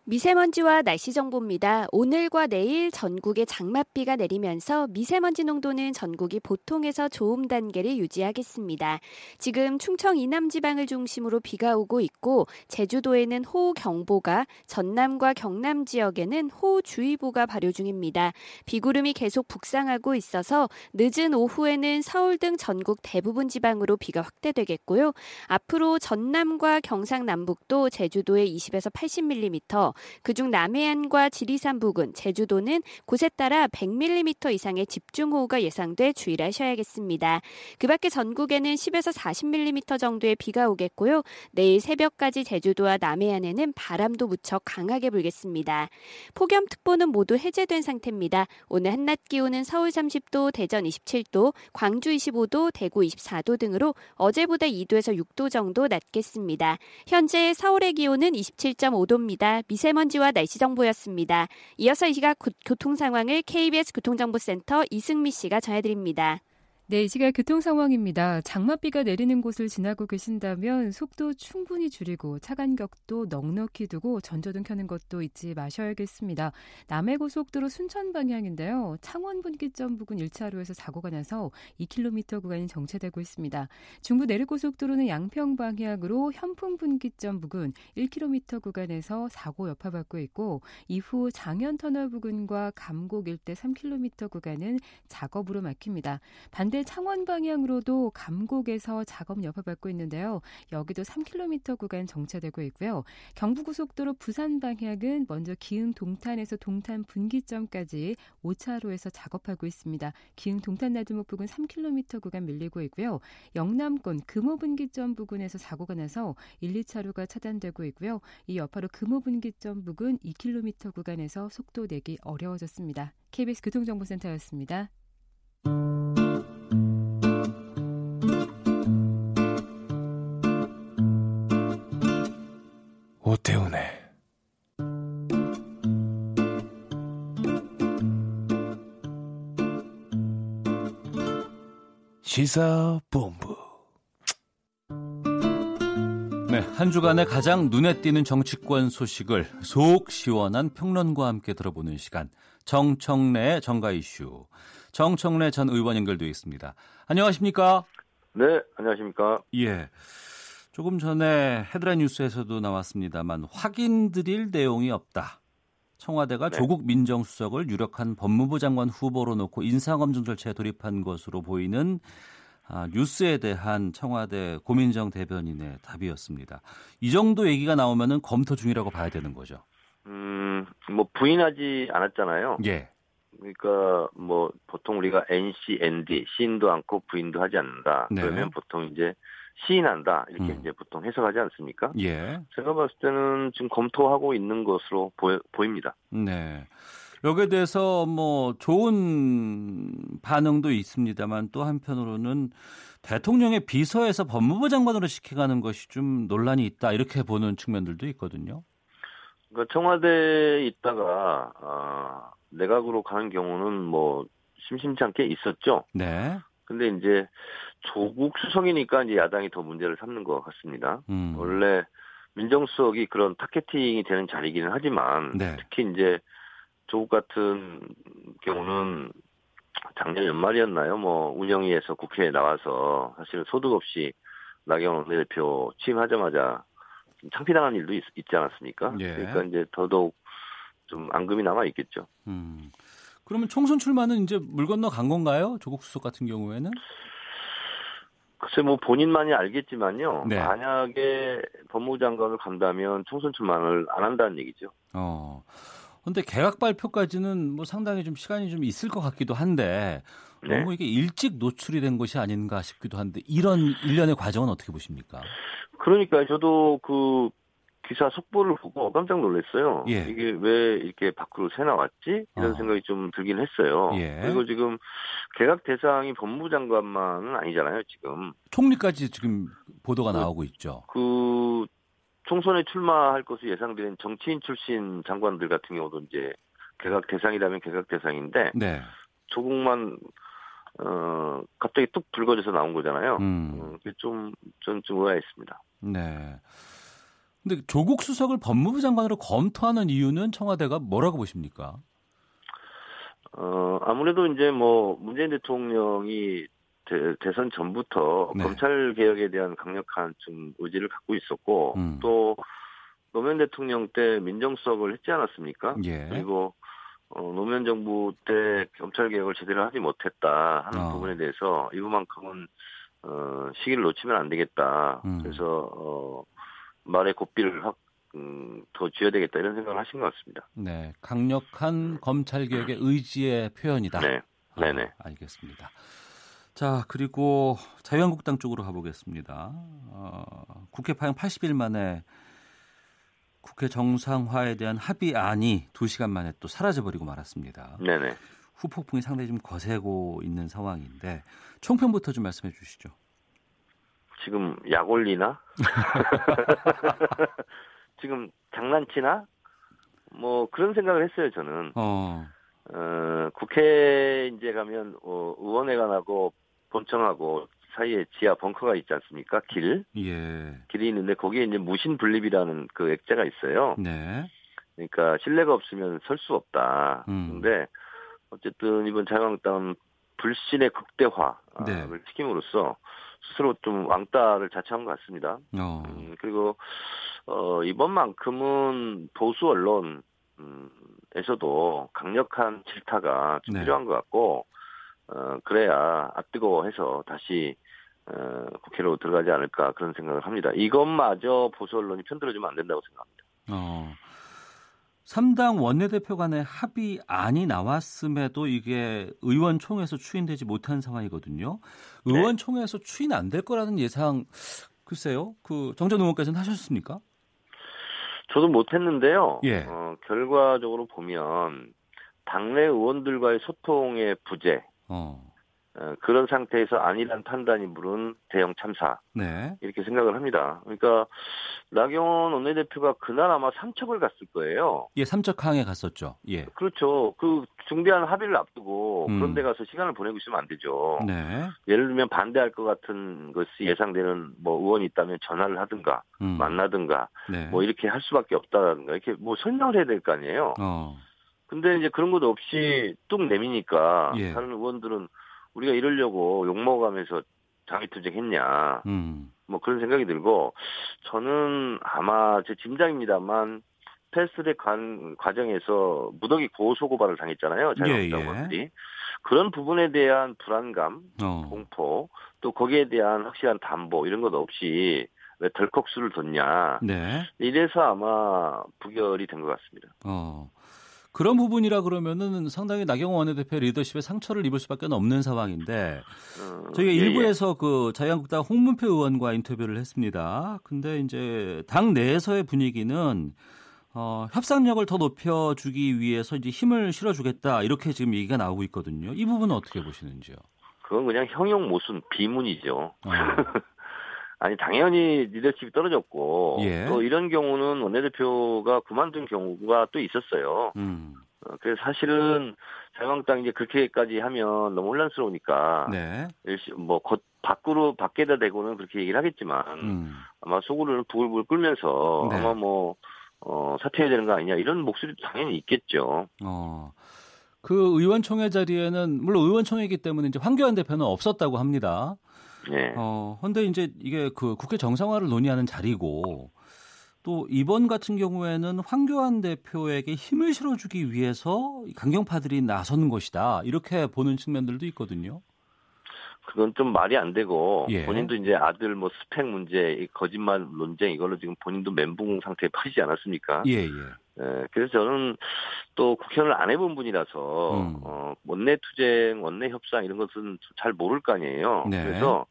[SPEAKER 6] 미세먼지와 날씨 정보입니다. 오늘과 내일 전국에 장맛비가 내리면서 미세먼지 농도는 전국이 보통에서 좋음 단계를 유지하겠습니다. 지금 충청 이남 지방을 중심으로 비가 오고 있고 제주도에는 호우 경보가 전남과 경남 지역에는 호우 주의보가 발효 중입니다. 비구름이 계속 북상하고 있어서 늦은 오후에는 서울 등 전국 대부분 지방으로 비가 확대되겠고요. 앞으로 전남과 경상 남북도 제주도에 20에서 80mm, 그중 남해안과 지리산 부근, 제주도는 곳에 따라 100mm 이상의 집중호우가 예상돼 주의를 하셔야겠습니다. 그 밖에 전국에는 10에서 40mm 정도의 비가 오겠고요. 내일 새벽까지 제주도와 남해안에는 바람도 무척 강하게 불겠습니다. 폭염특보는 모두 해제된 상태입니다. 오늘 한낮 기온은 서울 30도, 대전 27도, 광주 25도, 대구 24도 등으로 어제보다 2도에서 6도 정도 낮겠습니다. 현재 서울의 기온은 27.5도입니다. 미세 미세먼지와 날씨 정보였습니다. 이어서 이 시각 교통 상황을 KBS 교통정보센터 이승미 씨가 전해드립니다.
[SPEAKER 5] 네, 이 시각 교통 상황입니다. 장맛비가 내리는 곳을 지나고 계신다면 속도 충분히 줄이고 차 간격도 넉넉히 두고 전조등 켜는 것도 잊지 마셔야겠습니다. 남해고속도로 순천 방향인데요. 창원 분기점 부근 1차로에서 사고가 나서 2km 구간이 정체되고 있습니다. 중부 내륙고속도로는 양평 방향으로 현풍 분기점 부근 1km 구간에서 사고 여파받고 있고 이후 장현 터널 부근과 감곡 일대 3km 구간은 작업으로 막힙니다. 반대 반대 창원 방향으로도 감곡에서 작업 여파받고 있는데요. 여기도 3km 구간 정체되고 있고요. 경부고속도로 부산 방향은 먼저 기흥 동탄에서 동탄 분기점까지 5차로에서 작업하고 있습니다. 기흥 동탄 나들목 부근 3km 구간 밀리고 있고요. 영남권 금호 분기점 부근에서 사고가 나서 1, 2차로가 차단되고 있고요. 이 여파로 금호 분기점 부근 2km 구간에서 속도 내기 어려워졌습니다. KBS 교통정보센터였습니다.
[SPEAKER 7] 오태훈의 시사본부
[SPEAKER 1] 네, 한 주간의 가장 눈에 띄는 정치권 소식을 속 시원한 평론과 함께 들어보는 시간 정청래 정가 이슈 정청래 전 의원 연결되어 있습니다. 안녕하십니까?
[SPEAKER 8] 네, 안녕하십니까?
[SPEAKER 1] 예. 조금 전에 헤드라인 뉴스에서도 나왔습니다만 확인드릴 내용이 없다. 청와대가 네. 조국 민정수석을 유력한 법무부 장관 후보로 놓고 인사검증 절차에 돌입한 것으로 보이는 아, 뉴스에 대한 청와대 고민정 대변인의 답이었습니다. 이 정도 얘기가 나오면은 검토 중이라고 봐야 되는 거죠.
[SPEAKER 8] 음, 뭐 부인하지 않았잖아요.
[SPEAKER 1] 예.
[SPEAKER 8] 그러니까 뭐 보통 우리가 NC, ND 시인도 않고 부인도 하지 않는다. 네. 그러면 보통 이제 시인한다 이렇게 음. 이제 보통 해석하지 않습니까?
[SPEAKER 1] 예.
[SPEAKER 8] 제가 봤을 때는 지금 검토하고 있는 것으로 보여, 보입니다.
[SPEAKER 1] 네. 여기에 대해서 뭐 좋은 반응도 있습니다만 또 한편으로는 대통령의 비서에서 법무부 장관으로 시켜가는 것이 좀 논란이 있다 이렇게 보는 측면들도 있거든요.
[SPEAKER 8] 그러니까 청와대에 있다가 어, 내각으로 가는 경우는 뭐 심심치 않게 있었죠.
[SPEAKER 1] 네.
[SPEAKER 8] 근데 이제 조국 수석이니까 이제 야당이 더 문제를 삼는 것 같습니다. 음. 원래 민정수석이 그런 타겟팅이 되는 자리이기는 하지만 네. 특히 이제 조국 같은 경우는 작년 연말이었나요? 뭐 운영위에서 국회에 나와서 사실 소득 없이 나경원 원내대표 취임하자마자 창피당한 일도 있, 지 않았습니까? 예. 그러니까 이제 더더욱 좀 앙금이 남아 있겠죠.
[SPEAKER 1] 음. 그러면 총선 출마는 이제 물 건너 간 건가요? 조국 수석 같은 경우에는?
[SPEAKER 8] 글쎄 뭐 본인만이 알겠지만요. 네. 만약에 법무부 장관을 간다면 총선 출마를 안 한다는 얘기죠.
[SPEAKER 1] 어. 근데 개각 발표까지는 뭐 상당히 좀 시간이 좀 있을 것 같기도 한데 네. 너무 이게 일찍 노출이 된 것이 아닌가 싶기도 한데 이런 일련의 과정은 어떻게 보십니까?
[SPEAKER 8] 그러니까 저도 그 기사 속보를 보고 깜짝 놀랐어요. 예. 이게 왜 이렇게 밖으로 새 나왔지? 이런 어. 생각이 좀 들긴 했어요. 예. 그리고 지금 개각 대상이 법무부 장관만은 아니잖아요, 지금.
[SPEAKER 1] 총리까지 지금 보도가 그, 나오고 있죠.
[SPEAKER 8] 그 총선에 출마할 것으로 예상되는 정치인 출신 장관들 같은 경우도 이제 개각 대상이라면 개각 대상인데 네. 조국만 어 갑자기 뚝 불거져서 나온 거잖아요. 음. 어, 그게 좀좀 좀 의아했습니다. 네.
[SPEAKER 1] 근데 조국 수석을 법무부 장관으로 검토하는 이유는 청와대가 뭐라고 보십니까?
[SPEAKER 8] 어 아무래도 이제 뭐 문재인 대통령이 대, 선 전부터 네. 검찰 개혁에 대한 강력한 좀 의지를 갖고 있었고 음. 또 노무현 대통령 때 민정수석을 했지 않았습니까? 예. 그리고 어, 노무현 정부 때 검찰 개혁을 제대로 하지 못했다 하는 어. 부분에 대해서 이부만큼은 어, 시기를 놓치면 안 되겠다. 음. 그래서 어, 말의 고삐를 확 음, 더 쥐어야 되겠다 이런 생각을 하신 것 같습니다.
[SPEAKER 1] 네, 강력한 검찰 개혁의 의지의 표현이다.
[SPEAKER 8] 네, 네, 네.
[SPEAKER 1] 아, 알겠습니다. 자, 그리고 자유한국당 쪽으로 가보겠습니다. 어, 국회 파행 80일 만에 국회 정상화에 대한 합의안이 2시간 만에 또 사라져버리고 말았습니다.
[SPEAKER 8] 네네.
[SPEAKER 1] 후폭풍이 상당히 좀 거세고 있는 상황인데 총평부터 좀 말씀해 주시죠.
[SPEAKER 8] 지금 약 올리나? <laughs> 지금 장난치나? 뭐 그런 생각을 했어요 저는. 어. 어 국회 이제 가면 어, 의원회관하고 본청하고 사이에 지하 벙커가 있지 않습니까? 길. 예. 길이 있는데 거기에 이제 무신 분립이라는 그 액자가 있어요. 네. 그러니까 신뢰가 없으면 설 수 없다. 음. 근데 어쨌든 이번 자유한국당은 불신의 극대화를 네. 시킴으로써 스스로 좀 왕따를 자처한 것 같습니다. 어. 음, 그리고 어, 이번만큼은 보수 언론 음, 에서도 강력한 질타가 좀 네. 필요한 것 같고 어, 그래야 앞뜨거워해서 다시 어, 국회로 들어가지 않을까 그런 생각을 합니다. 이것마저 보수 언론이 편들어주면 안 된다고 생각합니다. 어.
[SPEAKER 1] 3당 원내대표 간의 합의안이 나왔음에도 이게 의원총회에서 추인되지 못한 상황이거든요. 네. 의원총회에서 추인 안 될 거라는 예상 글쎄요. 그 정전 의원께서는 하셨습니까?
[SPEAKER 8] 저도 못했는데요. 예. 어, 결과적으로 보면 당내 의원들과의 소통의 부재, 어. 어. 그런 상태에서 아니란 판단이 물은 대형 참사 네. 이렇게 생각을 합니다. 그러니까 나경원 원내대표가 그날 아마 삼척을 갔을 거예요.
[SPEAKER 1] 예, 삼척항에 갔었죠. 예,
[SPEAKER 8] 그렇죠. 그 중대한 합의를 앞두고 음. 그런 데 가서 시간을 보내고 있으면 안 되죠. 네. 예를 들면 반대할 것 같은 것이 예상되는 뭐 의원이 있다면 전화를 하든가 음. 만나든가 네. 뭐 이렇게 할 수밖에 없다든가 이렇게 뭐 설명을 해야 될 거 아니에요. 어. 근데 이제 그런 것도 없이 뚝 내미니까 예. 다른 의원들은 우리가 이러려고 욕먹어가면서 장애 투쟁했냐. 음. 뭐 그런 생각이 들고 저는 아마 제 짐작입니다만 패스트랙 관 과정에서 무더기 고소고발을 당했잖아요. 자유한국당원들이. 예, 예. 그런 부분에 대한 불안감, 어. 공포, 또 거기에 대한 확실한 담보 이런 것 없이 왜 덜컥 수를 뒀냐. 네. 이래서 아마 부결이 된 것 같습니다. 어.
[SPEAKER 1] 그런 부분이라 그러면은 상당히 나경원 원내대표 리더십에 상처를 입을 수밖에 없는 상황인데 어, 저희가 예, 일부에서 예. 그 자유한국당 홍문표 의원과 인터뷰를 했습니다. 근데 이제 당 내에서의 분위기는 어, 협상력을 더 높여주기 위해서 이제 힘을 실어주겠다 이렇게 지금 얘기가 나오고 있거든요. 이 부분은 어떻게 보시는지요?
[SPEAKER 8] 그건 그냥 형용 모순 비문이죠. 어. 아니 당연히 리더십이 떨어졌고 예. 또 이런 경우는 원내대표가 그만둔 경우가 또 있었어요. 음. 어, 그래서 사실은 자유한국당 이제 그렇게까지 하면 너무 혼란스러우니까 네. 뭐곧 밖으로 밖에다 대고는 그렇게 얘기를 하겠지만 음. 아마 속으로는 부글부글 끓면서 네. 아마 뭐 어, 사퇴해야 되는 거 아니냐 이런 목소리도 당연히 있겠죠. 어.
[SPEAKER 1] 그 의원총회 자리에는 물론 의원총회이기 때문에 이제 황교안 대표는 없었다고 합니다. 네. 어, 근데 이제 이게 그 국회 정상화를 논의하는 자리고 또 이번 같은 경우에는 황교안 대표에게 힘을 실어주기 위해서 강경파들이 나선 것이다 이렇게 보는 측면들도 있거든요.
[SPEAKER 8] 그건 좀 말이 안 되고 예. 본인도 이제 아들 뭐 스펙 문제, 거짓말 논쟁 이걸로 지금 본인도 멘붕 상태에 빠지지 않았습니까? 예, 예. 예, 그래서 저는 또 국회의원을 안 해본 분이라서 음. 어, 원내 투쟁, 원내 협상 이런 것은 잘 모를 거 아니에요. 네. 그래서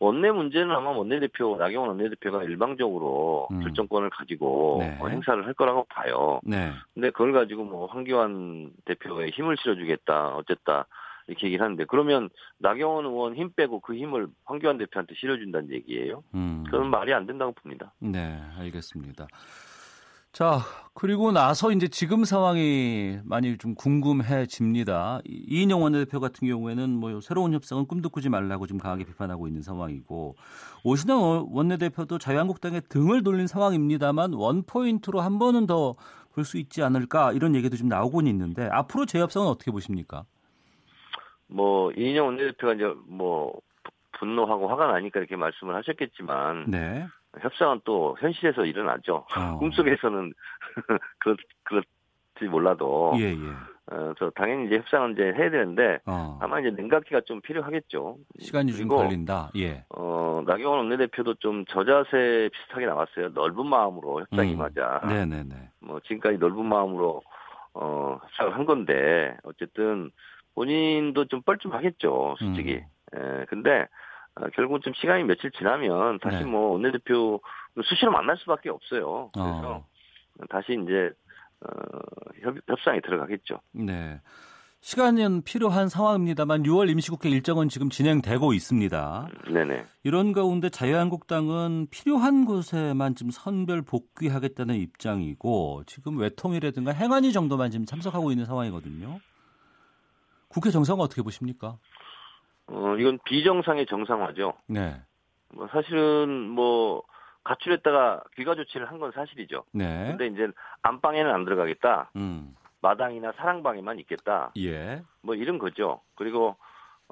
[SPEAKER 8] 원내 문제는 아마 원내 대표 나경원 원내 대표가 일방적으로 음. 결정권을 가지고 네. 어, 행사를 할 거라고 봐요. 네. 근데 그걸 가지고 뭐 황교안 대표에 힘을 실어주겠다, 어쨌다 이렇게 얘기를 하는데 그러면 나경원 의원 힘 빼고 그 힘을 황교안 대표한테 실어준다는 얘기예요. 음. 그건 말이 안 된다고 봅니다.
[SPEAKER 1] 네, 알겠습니다. 자, 그리고 나서 이제 지금 상황이 많이 좀 궁금해집니다. 이인영 원내대표 같은 경우에는 뭐 새로운 협상은 꿈도 꾸지 말라고 좀 강하게 비판하고 있는 상황이고 오신환 원내대표도 자유한국당에 등을 돌린 상황입니다만 원포인트로 한 번은 더 볼 수 있지 않을까 이런 얘기도 좀 나오고는 있는데 앞으로 재협상은 어떻게 보십니까?
[SPEAKER 8] 뭐 이인영 원내대표가 이제 뭐 분노하고 화가 나니까 이렇게 말씀을 하셨겠지만 네. 협상은 또 현실에서 일어나죠. 어. <laughs> 꿈속에서는 <laughs> 그렇, 그렇지 몰라도. 예, 예. 어, 저 당연히 이제 협상은 이제 해야 되는데 어. 아마 이제 냉각기가 좀 필요하겠죠.
[SPEAKER 1] 시간이 좀 걸린다. 예.
[SPEAKER 8] 어, 나경원 원내대표도 좀 저자세 비슷하게 나왔어요. 넓은 마음으로 협상이 음. 맞아. 네네네. 뭐 지금까지 넓은 마음으로 어, 협상을 한 건데 어쨌든 본인도 좀 뻘쭘하겠죠, 솔직히. 음. 예, 근데 어, 결국은 좀 시간이 며칠 지나면 다시 네. 뭐 원내대표 수시로 만날 수밖에 없어요. 그래서 어. 다시 이제 어, 협, 협상에 들어가겠죠.
[SPEAKER 1] 네. 시간은 필요한 상황입니다만 6월 임시국회 일정은 지금 진행되고 있습니다. 네네. 이런 가운데 자유한국당은 필요한 곳에만 지금 선별 복귀하겠다는 입장이고 지금 외통이라든가 행안위 정도만 지금 참석하고 있는 상황이거든요. 국회 정상은 어떻게 보십니까?
[SPEAKER 8] 어, 이건 비정상의 정상화죠. 네. 뭐 사실은 뭐 가출했다가 귀가 조치를 한 건 사실이죠. 네. 근데 이제 안방에는 안 들어가겠다. 음. 마당이나 사랑방에만 있겠다. 예. 뭐 이런 거죠. 그리고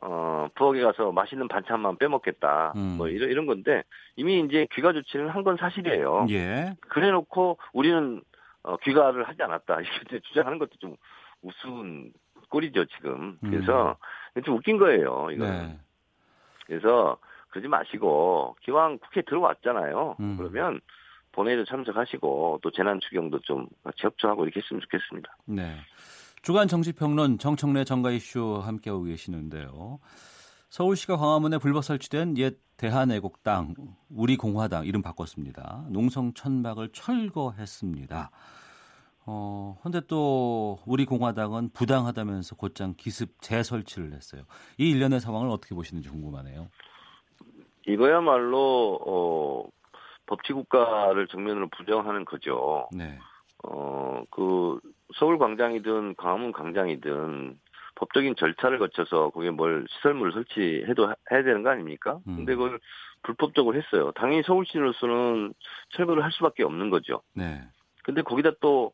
[SPEAKER 8] 어, 부엌에 가서 맛있는 반찬만 빼먹겠다. 음. 뭐 이런 이런 건데 이미 이제 귀가 조치를 한 건 사실이에요. 예. 그래 놓고 우리는 어, 귀가를 하지 않았다. <laughs> 이렇게 주장하는 것도 좀 우스운 꼴이죠 지금. 그래서 음. 좀 웃긴 거예요. 이거. 네. 그래서 그러지 마시고 기왕 국회 들어왔잖아요. 음. 그러면 본회의도 참석하시고 또 재난 추경도 좀 같이 협조하고 이렇게 했으면 좋겠습니다.
[SPEAKER 1] 네. 주간 정치평론 정청래 정가 이슈 함께하고 계시는데요. 서울시가 광화문에 불법 설치된 옛 대한애국당, 우리공화당 이름 바꿨습니다. 농성 천막을 철거했습니다. 어, 근데 또 우리 공화당은 부당하다면서 곧장 기습 재설치를 했어요. 이 일련의 상황을 어떻게 보시는지 궁금하네요.
[SPEAKER 8] 이거야말로 어, 법치국가를 정면으로 부정하는 거죠. 네. 어, 그 서울 광장이든 광화문 광장이든 법적인 절차를 거쳐서 거기에 뭘 시설물을 설치해도 해야 되는 거 아닙니까? 음. 근데 그걸 불법적으로 했어요. 당연히 서울시로서는 철거를 할 수밖에 없는 거죠. 네. 근데 거기다 또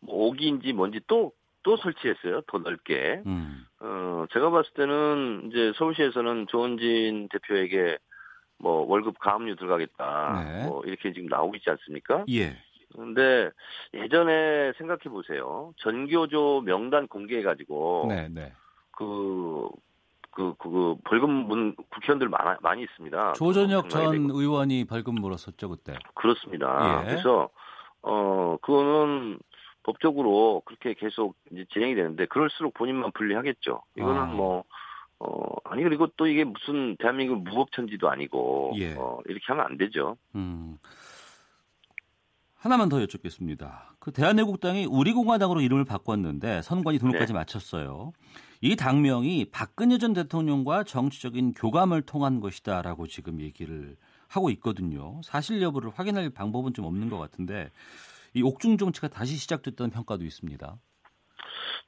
[SPEAKER 8] 뭐 오기인지 뭔지 또, 또 설치했어요. 더 넓게. 음. 어, 제가 봤을 때는 이제 서울시에서는 조원진 대표에게 뭐 월급 가압류 들어가겠다. 네. 뭐 이렇게 지금 나오고 있지 않습니까? 예. 근데 예전에 생각해 보세요. 전교조 명단 공개해 가지고 네, 네. 그, 그, 그, 그, 벌금 문 국회의원들 많아, 많이 있습니다.
[SPEAKER 1] 조전혁 전 의원이 벌금 물었었죠, 그때.
[SPEAKER 8] 그렇습니다. 예. 그래서 어, 그거는 법적으로 그렇게 계속 이제 진행이 되는데 그럴수록 본인만 불리하겠죠. 이거는 아. 뭐 어, 아니 그리고 또 이게 무슨 대한민국 무법천지도 아니고 예. 어, 이렇게 하면 안 되죠. 음.
[SPEAKER 1] 하나만 더 여쭙겠습니다. 그 대한애국당이 우리공화당으로 이름을 바꿨는데 선관위 등록까지 네. 마쳤어요. 이 당명이 박근혜 전 대통령과 정치적인 교감을 통한 것이다라고 지금 얘기를 하고 있거든요. 사실 여부를 확인할 방법은 좀 없는 것 같은데 이 옥중 정치가 다시 시작됐다는 평가도 있습니다.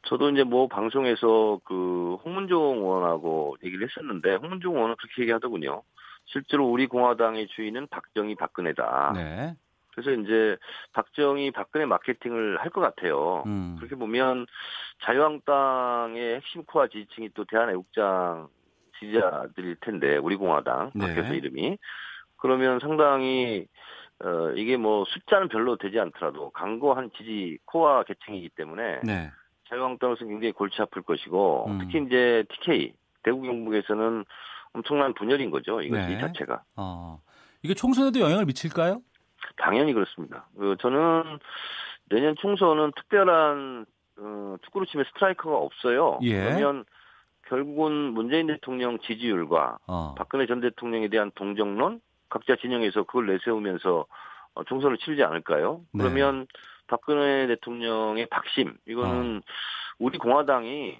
[SPEAKER 8] 저도 이제 뭐 방송에서 그 홍문종 의원하고 얘기를 했었는데 홍문종 의원은 그렇게 얘기하더군요. 실제로 우리 공화당의 주인은 박정희 박근혜다. 네. 그래서 이제 박정희 박근혜 마케팅을 할 것 같아요. 음. 그렇게 보면 자유한국당의 핵심 코어 지지층이 또 대한애국장 지지자들일 텐데 우리 공화당 네. 바뀌어서 이름이 그러면 상당히 어, 이게 뭐 숫자는 별로 되지 않더라도 강고한 지지 코어 계층이기 때문에 네. 자유한국당으로서 굉장히 골치 아플 것이고 음. 특히 이제 TK 대구 경북에서는 엄청난 분열인 거죠. 이것이 네. 자체가. 어.
[SPEAKER 1] 이게 총선에도 영향을 미칠까요?
[SPEAKER 8] 당연히 그렇습니다. 그 저는 내년 총선은 특별한 어, 축구로 치면 스트라이커가 없어요. 예. 그러면 결국은 문재인 대통령 지지율과 어. 박근혜 전 대통령에 대한 동정론 각자 진영에서 그걸 내세우면서 어, 총선을 치르지 않을까요? 네. 그러면 박근혜 대통령의 박심 이거는 어. 우리 공화당이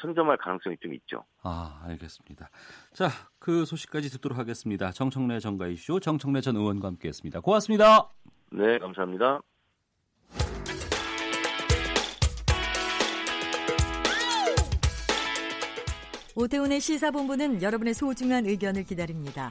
[SPEAKER 8] 선점할 가능성이 좀 있죠.
[SPEAKER 1] 아, 알겠습니다. 자, 그 소식까지 듣도록 하겠습니다. 정청래 정가 이슈 정청래 전 의원과 함께했습니다. 고맙습니다.
[SPEAKER 8] 네, 감사합니다.
[SPEAKER 9] 오태훈의 시사본부는 여러분의 소중한 의견을 기다립니다.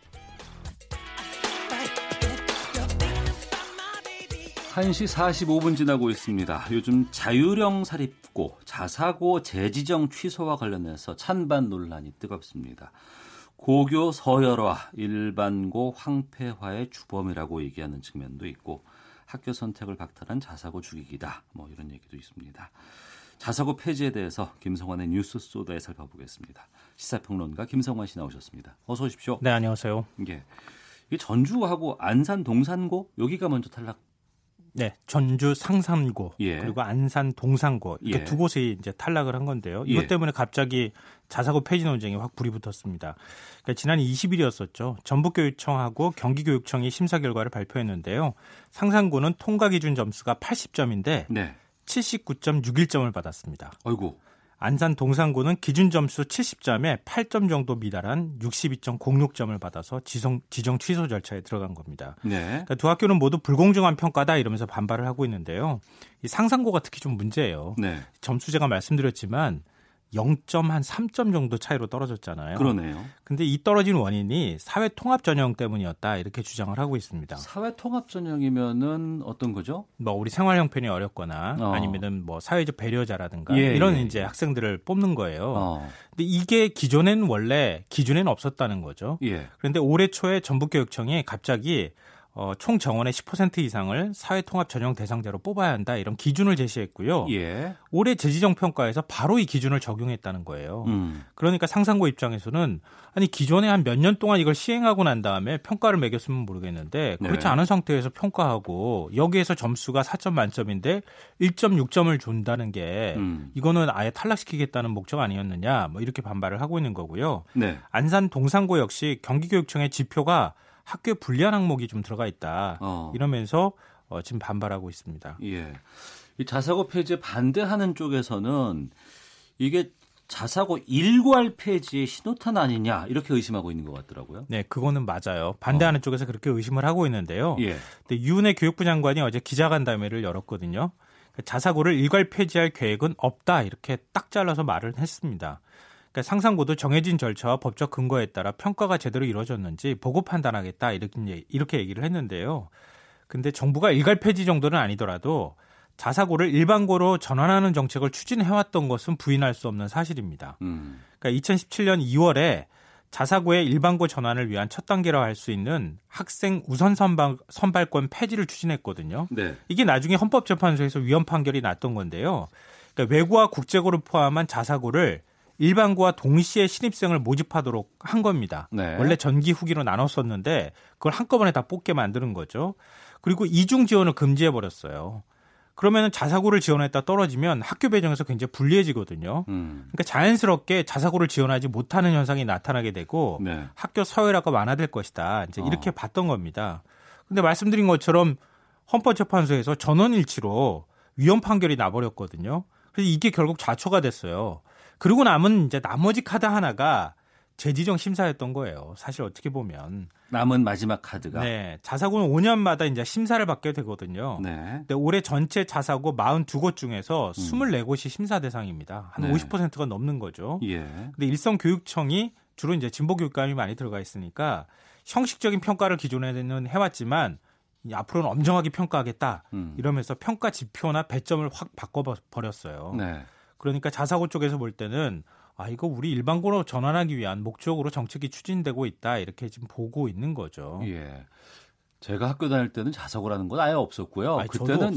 [SPEAKER 1] 1시 45분 지나고 있습니다. 요즘 자유령 사립고 자사고 재지정 취소와 관련해서 찬반 논란이 뜨겁습니다. 고교 서열화, 일반고 황폐화의 주범이라고 얘기하는 측면도 있고 학교 선택을 박탈한 자사고 죽이기다. 뭐 이런 얘기도 있습니다. 자사고 폐지에 대해서 김성환의 뉴스 소다에 살펴보겠습니다. 시사평론가 김성환 씨 나오셨습니다. 어서 오십시오.
[SPEAKER 10] 네, 안녕하세요.
[SPEAKER 1] 예. 전주하고 안산 동산고 여기가 먼저 탈락
[SPEAKER 10] 네, 전주 상산고 예. 그리고 안산 동산고 이렇게 예. 두 곳이 이제 탈락을 한 건데요. 이것 예. 때문에 갑자기 자사고 폐지 논쟁이 확 불이 붙었습니다. 그러니까 지난 20일이었었죠. 전북교육청하고 경기교육청이 심사 결과를 발표했는데요. 상산고는 통과 기준 점수가 80점인데 네. 79.61점을 받았습니다.
[SPEAKER 1] 아이고.
[SPEAKER 10] 안산 동산구는 기준 점수 70점에 8점 정도 미달한 62.06점을 받아서 지정, 지정 취소 절차에 들어간 겁니다. 네. 그러니까 두 학교는 모두 불공정한 평가다 이러면서 반발을 하고 있는데요. 이 상산고가 특히 좀 문제예요. 네. 점수 제가 말씀드렸지만 0.3점 정도 차이로 떨어졌잖아요.
[SPEAKER 1] 그러네요.
[SPEAKER 10] 근데 이 떨어진 원인이 사회 통합 전형 때문이었다 이렇게 주장을 하고 있습니다.
[SPEAKER 1] 사회 통합 전형이면은 어떤 거죠?
[SPEAKER 10] 뭐 우리 생활 형편이 어렵거나 어. 아니면은 뭐 사회적 배려자라든가 예, 이런 예, 이제 예. 학생들을 뽑는 거예요. 어. 근데 이게 기존에는 원래 기준에는 없었다는 거죠. 예. 그런데 올해 초에 전북교육청이 갑자기 어, 총 정원의 10% 이상을 사회통합 전형 대상자로 뽑아야 한다 이런 기준을 제시했고요. 예. 올해 재지정 평가에서 바로 이 기준을 적용했다는 거예요. 음. 그러니까 상상고 입장에서는 아니 기존에 한 몇 년 동안 이걸 시행하고 난 다음에 평가를 매겼으면 모르겠는데 그렇지 네. 않은 상태에서 평가하고 여기에서 점수가 4점 만점인데 1.6점을 준다는 게 음. 이거는 아예 탈락시키겠다는 목적 아니었느냐 뭐 이렇게 반발을 하고 있는 거고요. 네. 안산 동산고 역시 경기교육청의 지표가 학교에 불리한 항목이 좀 들어가 있다. 어. 이러면서 어, 지금 반발하고 있습니다.
[SPEAKER 1] 예. 이 자사고 폐지에 반대하는 쪽에서는 이게 자사고 일괄 폐지의 신호탄 아니냐 이렇게 의심하고 있는 것 같더라고요.
[SPEAKER 10] 네, 그거는 맞아요. 반대하는 어. 쪽에서 그렇게 의심을 하고 있는데요. 예. 근데 유은혜 교육부 장관이 어제 기자간담회를 열었거든요. 자사고를 일괄 폐지할 계획은 없다 이렇게 딱 잘라서 말을 했습니다. 그러니까 상상고도 정해진 절차와 법적 근거에 따라 평가가 제대로 이루어졌는지 보고 판단하겠다 이렇게 이렇게 얘기를 했는데요. 근데 정부가 일괄 폐지 정도는 아니더라도 자사고를 일반고로 전환하는 정책을 추진해왔던 것은 부인할 수 없는 사실입니다. 음. 그러니까 2017년 2월에 자사고의 일반고 전환을 위한 첫 단계라 할 수 있는 학생 우선 선발, 선발권 폐지를 추진했거든요. 네. 이게 나중에 헌법재판소에서 위헌 판결이 났던 건데요. 그러니까 외고와 국제고를 포함한 자사고를 일반고와 동시에 신입생을 모집하도록 한 겁니다. 네. 원래 전기 후기로 나눴었는데 그걸 한꺼번에 다 뽑게 만드는 거죠. 그리고 이중 지원을 금지해 버렸어요. 그러면 자사고를 지원했다 떨어지면 학교 배정에서 굉장히 불리해지거든요. 음. 그러니까 자연스럽게 자사고를 지원하지 못하는 현상이 나타나게 되고 네. 학교 서열화가 완화될 것이다. 이제 이렇게 어. 봤던 겁니다. 근데 말씀드린 것처럼 헌법재판소에서 전원일치로 위헌 판결이 나버렸거든요. 그래서 이게 결국 좌초가 됐어요. 그리고 남은 이제 나머지 카드 하나가 재지정 심사였던 거예요. 사실 어떻게 보면
[SPEAKER 1] 남은 마지막 카드가
[SPEAKER 10] 네 자사고는 5년마다 이제 심사를 받게 되거든요. 네. 근데 올해 전체 자사고 42곳 중에서 음. 24곳이 심사 대상입니다. 한 네. 50%가 넘는 거죠. 예. 근데 일성 교육청이 주로 이제 진보 교육감이 많이 들어가 있으니까 형식적인 평가를 기존에는 해왔지만 앞으로는 엄정하게 평가하겠다 음. 이러면서 평가 지표나 배점을 확 바꿔 버렸어요. 네. 그러니까 자사고 쪽에서 볼 때는 아 이거 우리 일반고로 전환하기 위한 목적으로 정책이 추진되고 있다 이렇게 지금 보고 있는 거죠.
[SPEAKER 1] 예. 제가 학교 다닐 때는 자사고라는 건 아예 없었고요. 아니, 그때는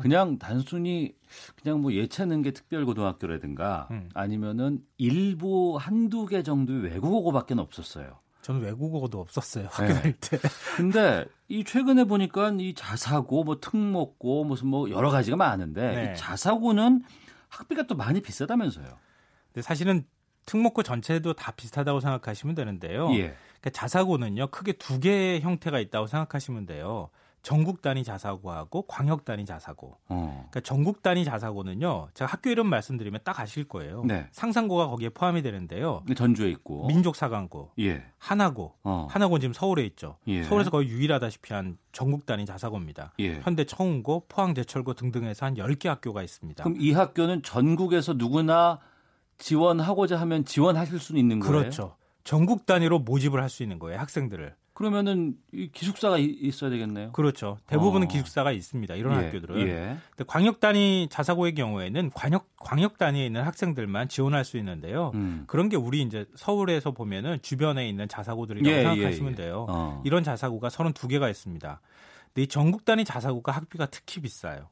[SPEAKER 1] 그냥 단순히 그냥 뭐 예체능 계 특별고등학교라든가 음. 아니면은 일부 한두 개 정도의 외국어고밖에 없었어요.
[SPEAKER 10] 저는 외국어도 없었어요 학교 네. 다닐 때. <laughs>
[SPEAKER 1] 근데 이 최근에 보니까 이 자사고, 뭐 특목고, 무슨 뭐 여러 가지가 많은데 네. 이 자사고는 학비가 또 많이 비싸다면서요.
[SPEAKER 10] 근데 사실은 특목고 전체도 다 비슷하다고 생각하시면 되는데요. 예. 그러니까 자사고는요 크게 두 개의 형태가 있다고 생각하시면 돼요. 전국 단위 자사고하고 광역 단위 자사고. 어. 그러니까 전국 단위 자사고는요. 제가 학교 이름 말씀드리면 딱 아실 거예요. 네. 상상고가 거기에 포함이 되는데요.
[SPEAKER 1] 전주에 있고.
[SPEAKER 10] 민족사관고. 예. 하나고. 어. 하나고는 지금 서울에 있죠. 예. 서울에서 거의 유일하다시피 한 전국 단위 자사고입니다. 예. 현대 청운고, 포항제철고 등등에서 한 10개 학교가 있습니다.
[SPEAKER 1] 그럼 이 학교는 전국에서 누구나 지원하고자 하면 지원하실 수 있는 거예요?
[SPEAKER 10] 그렇죠. 전국 단위로 모집을 할 수 있는 거예요, 학생들을.
[SPEAKER 1] 그러면은 기숙사가 있어야 되겠네요.
[SPEAKER 10] 그렇죠. 대부분은 어. 기숙사가 있습니다. 이런 예. 학교들은. 예. 근데 광역 단위 자사고의 경우에는 광역 광역 단위에 있는 학생들만 지원할 수 있는데요. 음. 그런 게 우리 이제 서울에서 보면은 주변에 있는 자사고들이라고 예, 생각하시면 예, 예. 돼요. 어. 이런 자사고가 32개가 있습니다. 근데 이 전국 단위 자사고가 학비가 특히 비싸요.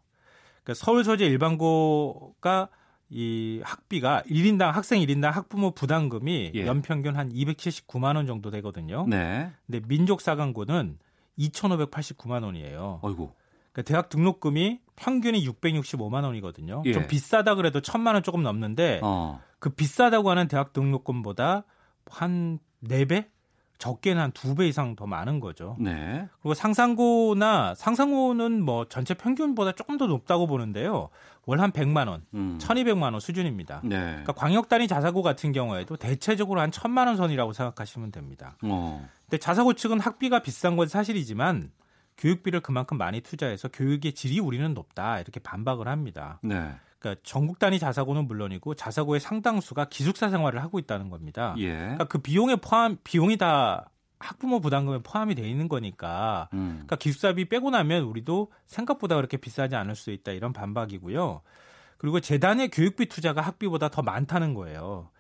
[SPEAKER 10] 그러니까 서울 소재 일반고가 이 학비가 1인당 학생 1인당 학부모 부담금이 예. 연평균 한 279만 원 정도 되거든요. 네. 근데 민족 사관고는 2,589만 원이에요.
[SPEAKER 1] 아이고.
[SPEAKER 10] 그러니까 대학 등록금이 평균이 665만 원이거든요. 예. 좀 비싸다 그래도 1,000만 원 조금 넘는데 어. 그 비싸다고 하는 대학 등록금보다 한 4배? 적게는 한 두 배 이상 더 많은 거죠. 네. 그리고 상상고나 상상고는 뭐 전체 평균보다 조금 더 높다고 보는데요. 월 한 100만 원, 음. 1,200만 원 수준입니다. 네. 그러니까 광역 단위 자사고 같은 경우에도 대체적으로 한 1,000만 원 선이라고 생각하시면 됩니다. 어. 근데 자사고 측은 학비가 비싼 건 사실이지만 교육비를 그만큼 많이 투자해서 교육의 질이 우리는 높다 이렇게 반박을 합니다. 네. 그러니까 전국 단위 자사고는 물론이고 자사고의 상당수가 기숙사 생활을 하고 있다는 겁니다. 예. 그러니까 그 비용에 포함 비용이 다 학부모 부담금에 포함이 돼 있는 거니까 음. 그러니까 기숙사비 빼고 나면 우리도 생각보다 그렇게 비싸지 않을 수 있다 이런 반박이고요. 그리고 재단의 교육비 투자가 학비보다 더 많다는 거예요.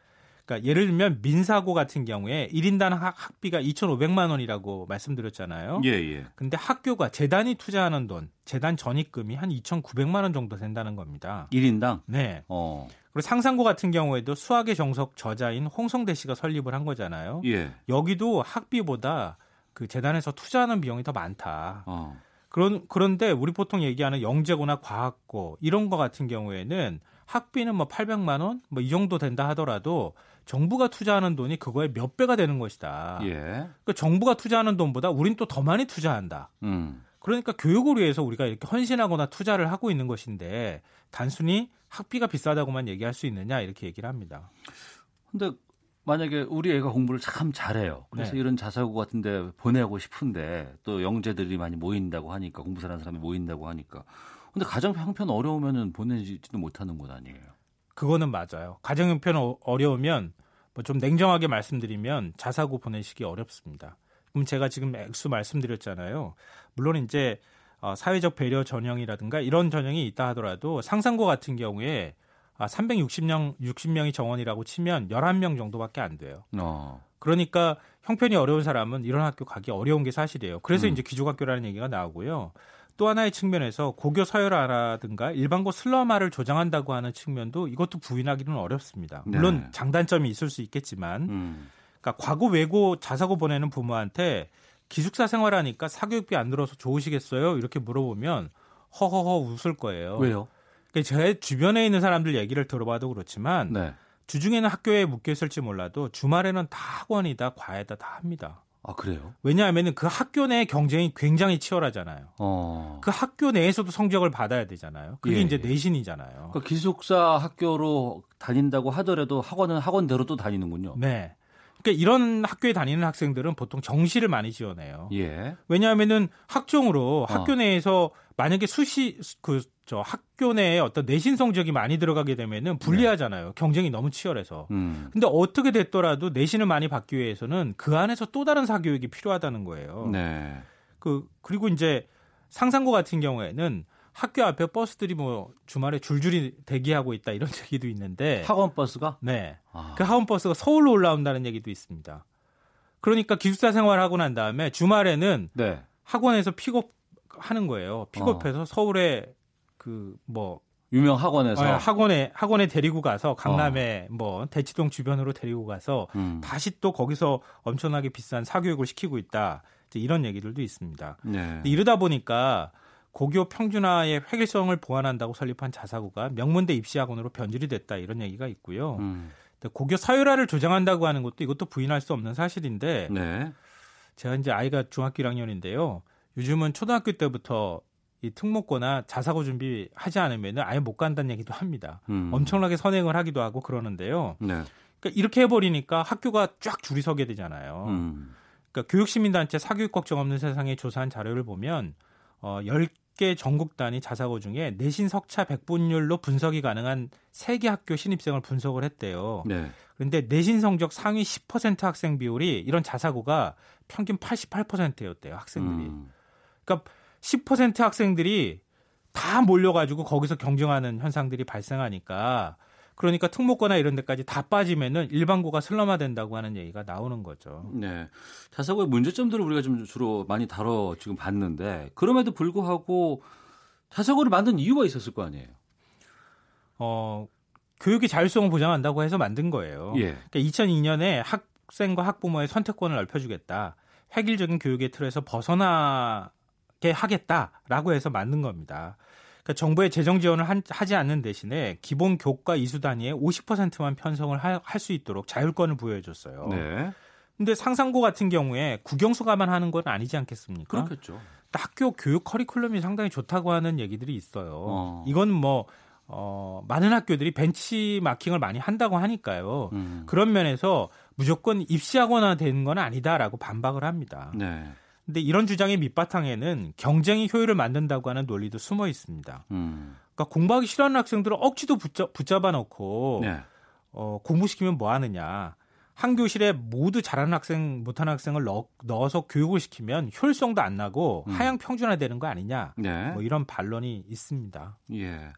[SPEAKER 10] 그러니까 예를 들면 민사고 같은 경우에 1인당 학, 비가 2,500만 원이라고 말씀드렸잖아요. 예, 예. 근데 학교가 재단이 투자하는 돈, 재단 전입금이 한 2,900만 원 정도 된다는 겁니다.
[SPEAKER 1] 1인당?
[SPEAKER 10] 네. 어. 그리고 상상고 같은 경우에도 수학의 정석 저자인 홍성대 씨가 설립을 한 거잖아요. 예. 여기도 학비보다 그 재단에서 투자하는 비용이 더 많다. 어. 그런 그런데 우리 보통 얘기하는 영재고나 과학고 이런 거 같은 경우에는 학비는 뭐 800만 원 뭐 이 정도 된다 하더라도 정부가 투자하는 돈이 그거에 몇 배가 되는 것이다. 예. 그러니까 정부가 투자하는 돈보다 우린 또 더 많이 투자한다. 음. 그러니까 교육을 위해서 우리가 이렇게 헌신하거나 투자를 하고 있는 것인데 단순히 학비가 비싸다고만 얘기할 수 있느냐 이렇게 얘기를 합니다.
[SPEAKER 1] 근데 만약에 우리 애가 공부를 참 잘해요. 그래서 네. 이런 자사고 같은데 보내고 싶은데 또 영재들이 많이 모인다고 하니까 공부 잘하는 사람이 모인다고 하니까. 근데 가정 형편 어려우면은 보내지도 못하는 곳 아니에요.
[SPEAKER 10] 그거는 맞아요. 가정 형편 어, 어려우면 뭐 좀 냉정하게 말씀드리면 자사고 보내시기 어렵습니다. 그럼 제가 지금 액수 말씀드렸잖아요. 물론 이제 어, 사회적 배려 전형이라든가 이런 전형이 있다 하더라도 상상고 같은 경우에 아, 360명 60명이 정원이라고 치면 11명 정도밖에 안 돼요. 어. 그러니까 형편이 어려운 사람은 이런 학교 가기 어려운 게 사실이에요. 그래서 음. 이제 기족학교라는 얘기가 나오고요. 또 하나의 측면에서 고교 서열화라든가 일반고 슬럼화를 조장한다고 하는 측면도 이것도 부인하기는 어렵습니다. 물론 네. 장단점이 있을 수 있겠지만, 음. 그러니까 과거 외고 자사고 보내는 부모한테 기숙사 생활하니까 사교육비 안 들어서 좋으시겠어요? 이렇게 물어보면 허허허 웃을 거예요.
[SPEAKER 1] 왜요?
[SPEAKER 10] 그러니까 제 주변에 있는 사람들 얘기를 들어봐도 그렇지만 네. 주중에는 학교에 묶여 있을지 몰라도 주말에는 다 학원이다 과외다 다 합니다.
[SPEAKER 1] 아 그래요?
[SPEAKER 10] 왜냐하면 그 학교 내 경쟁이 굉장히 치열하잖아요. 어. 그 학교 내에서도 성적을 받아야 되잖아요. 그게 예, 이제 예. 내신이잖아요.
[SPEAKER 1] 그러니까 기숙사 학교로 다닌다고 하더라도 학원은 학원대로 또 다니는군요.
[SPEAKER 10] 네. 그러니까 이런 학교에 다니는 학생들은 보통 정시를 많이 지원해요. 예. 왜냐하면은 학종으로 어. 학교 내에서 만약에 수시 그 저 학교 내에 어떤 내신 성적이 많이 들어가게 되면은 불리하잖아요. 네. 경쟁이 너무 치열해서. 음. 근데 어떻게 됐더라도 내신을 많이 받기 위해서는 그 안에서 또 다른 사교육이 필요하다는 거예요. 네. 그 그리고 이제 상상고 같은 경우에는 학교 앞에 버스들이 뭐 주말에 줄줄이 대기하고 있다 이런 <laughs> 얘기도 있는데
[SPEAKER 1] 학원 버스가?
[SPEAKER 10] 네. 아. 그 학원 버스가 서울로 올라온다는 얘기도 있습니다. 그러니까 기숙사 생활하고 난 다음에 주말에는 네. 학원에서 픽업 하는 거예요. 픽업해서 어. 서울에 그 뭐
[SPEAKER 1] 유명 학원에서 어,
[SPEAKER 10] 학원에 학원에 데리고 가서 강남에 어. 뭐 대치동 주변으로 데리고 가서 음. 다시 또 거기서 엄청나게 비싼 사교육을 시키고 있다. 이런 얘기들도 있습니다. 네. 이러다 보니까 고교 평준화의 획일성을 보완한다고 설립한 자사고가 명문대 입시학원으로 변질이 됐다 이런 얘기가 있고요. 음. 고교 사율화를 조장한다고 하는 것도 이것도 부인할 수 없는 사실인데 네. 제가 이제 아이가 중학교 1학년인데요. 요즘은 초등학교 때부터 이 특목고나 자사고 준비하지 않으면 아예 못 간다는 얘기도 합니다. 음. 엄청나게 선행을 하기도 하고 그러는데요. 네. 그러니까 이렇게 해버리니까 학교가 쫙 줄이 서게 되잖아요. 음. 그러니까 교육시민단체 사교육 걱정 없는 세상에 조사한 자료를 보면 어, 10 개 전국 단위 자사고 중에 내신 석차 백분율로 분석이 가능한 3개 학교 신입생을 분석을 했대요. 네. 그런데 내신 성적 상위 10% 학생 비율이 이런 자사고가 평균 88%였대요, 학생들이. 음. 그러니까 10% 학생들이 다 몰려가지고 거기서 경쟁하는 현상들이 발생하니까 그러니까 특목고나 이런 데까지 다 빠지면은 일반고가 슬럼화된다고 하는 얘기가 나오는 거죠.
[SPEAKER 1] 네. 자사고의 문제점들을 우리가 좀 주로 많이 다뤄 지금 봤는데 그럼에도 불구하고 자사고를 만든 이유가 있었을 거 아니에요.
[SPEAKER 10] 어, 교육의 자율성을 보장한다고 해서 만든 거예요. 예. 그러니까 2002년에 학생과 학부모의 선택권을 넓혀주겠다. 획일적인 교육의 틀에서 벗어나게 하겠다라고 해서 만든 겁니다. 그러니까 정부의 재정 지원을 한, 하지 않는 대신에 기본 교과 이수 단위의 50%만 편성을 할 수 있도록 자율권을 부여해 줬어요. 네. 근데 상상고 같은 경우에 국영수가만 하는 건 아니지 않겠습니까?
[SPEAKER 1] 그렇겠죠.
[SPEAKER 10] 학교 교육 커리큘럼이 상당히 좋다고 하는 얘기들이 있어요. 어. 이건 뭐 어, 많은 학교들이 벤치 마킹을 많이 한다고 하니까요. 음. 그런 면에서 무조건 입시학원화 되는 건 아니다라고 반박을 합니다. 네. 근데 이런 주장의 밑바탕에는 경쟁이 효율을 만든다고 하는 논리도 숨어 있습니다. 음. 그러니까 공부하기 싫어하는 학생들을 억지도 붙잡, 붙잡 아 놓고 네. 어, 공부시키면 뭐 하느냐. 한 교실에 모두 잘하는 학생, 못하는 학생을 넣, 어서 교육을 시키면 효율성도 안 나고 음. 하향 평준화되는 거 아니냐. 네. 뭐 이런 반론이 있습니다.
[SPEAKER 1] 예.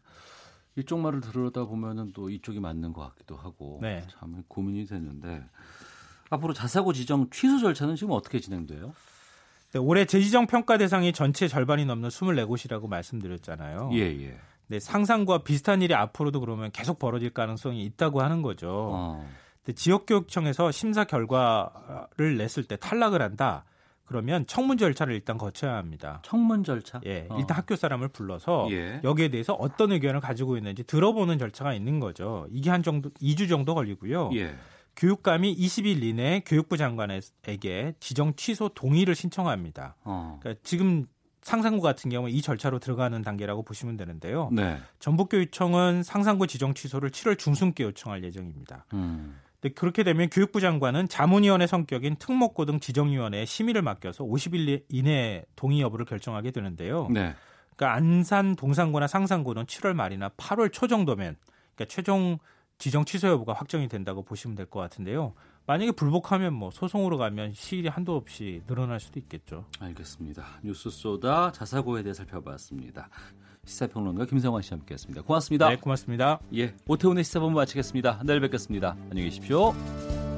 [SPEAKER 1] 이쪽 말을 들으다 보면은 또 이쪽이 맞는 것 같기도 하고 네. 참 고민이 되는데 앞으로 자사고 지정 취소 절차는 지금 어떻게 진행돼요?
[SPEAKER 10] 네, 올해 재지정 평가 대상이 전체 절반이 넘는 24곳이라고 말씀드렸잖아요. 예, 예. 네, 상상과 비슷한 일이 앞으로도 그러면 계속 벌어질 가능성이 있다고 하는 거죠. 어. 지역교육청에서 심사 결과를 냈을 때 탈락을 한다. 그러면 청문 절차를 일단 거쳐야 합니다.
[SPEAKER 1] 청문 절차?
[SPEAKER 10] 예, 어. 일단 학교 사람을 불러서 예. 여기에 대해서 어떤 의견을 가지고 있는지 들어보는 절차가 있는 거죠. 이게 한 정도 2주 정도 걸리고요. 예. 교육감이 20일 이내에 교육부 장관에게 지정 취소 동의를 신청합니다. 어. 그러니까 지금 상상고 같은 경우 이 절차로 들어가는 단계라고 보시면 되는데요. 네. 전북교육청은 상상고 지정 취소를 7월 중순께 요청할 예정입니다. 음. 근데 그렇게 되면 교육부 장관은 자문위원회 성격인 특목고 등 지정위원회에 심의를 맡겨서 50일 이내에 동의 여부를 결정하게 되는데요. 네. 그러니까 안산 동산고나 상상고는 7월 말이나 8월 초 정도면 그러니까 최종 지정 취소 여부가 확정이 된다고 보시면 될 것 같은데요. 만약에 불복하면 뭐 소송으로 가면 시일이 한도 없이 늘어날 수도 있겠죠.
[SPEAKER 1] 알겠습니다. 뉴스 쏘다 자사고에 대해 살펴봤습니다. 시사평론가 김성환 씨 함께했습니다. 고맙습니다.
[SPEAKER 10] 네, 고맙습니다.
[SPEAKER 1] 예, 오태훈의 시사본부 마치겠습니다. 내일 뵙겠습니다. 안녕히 계십시오.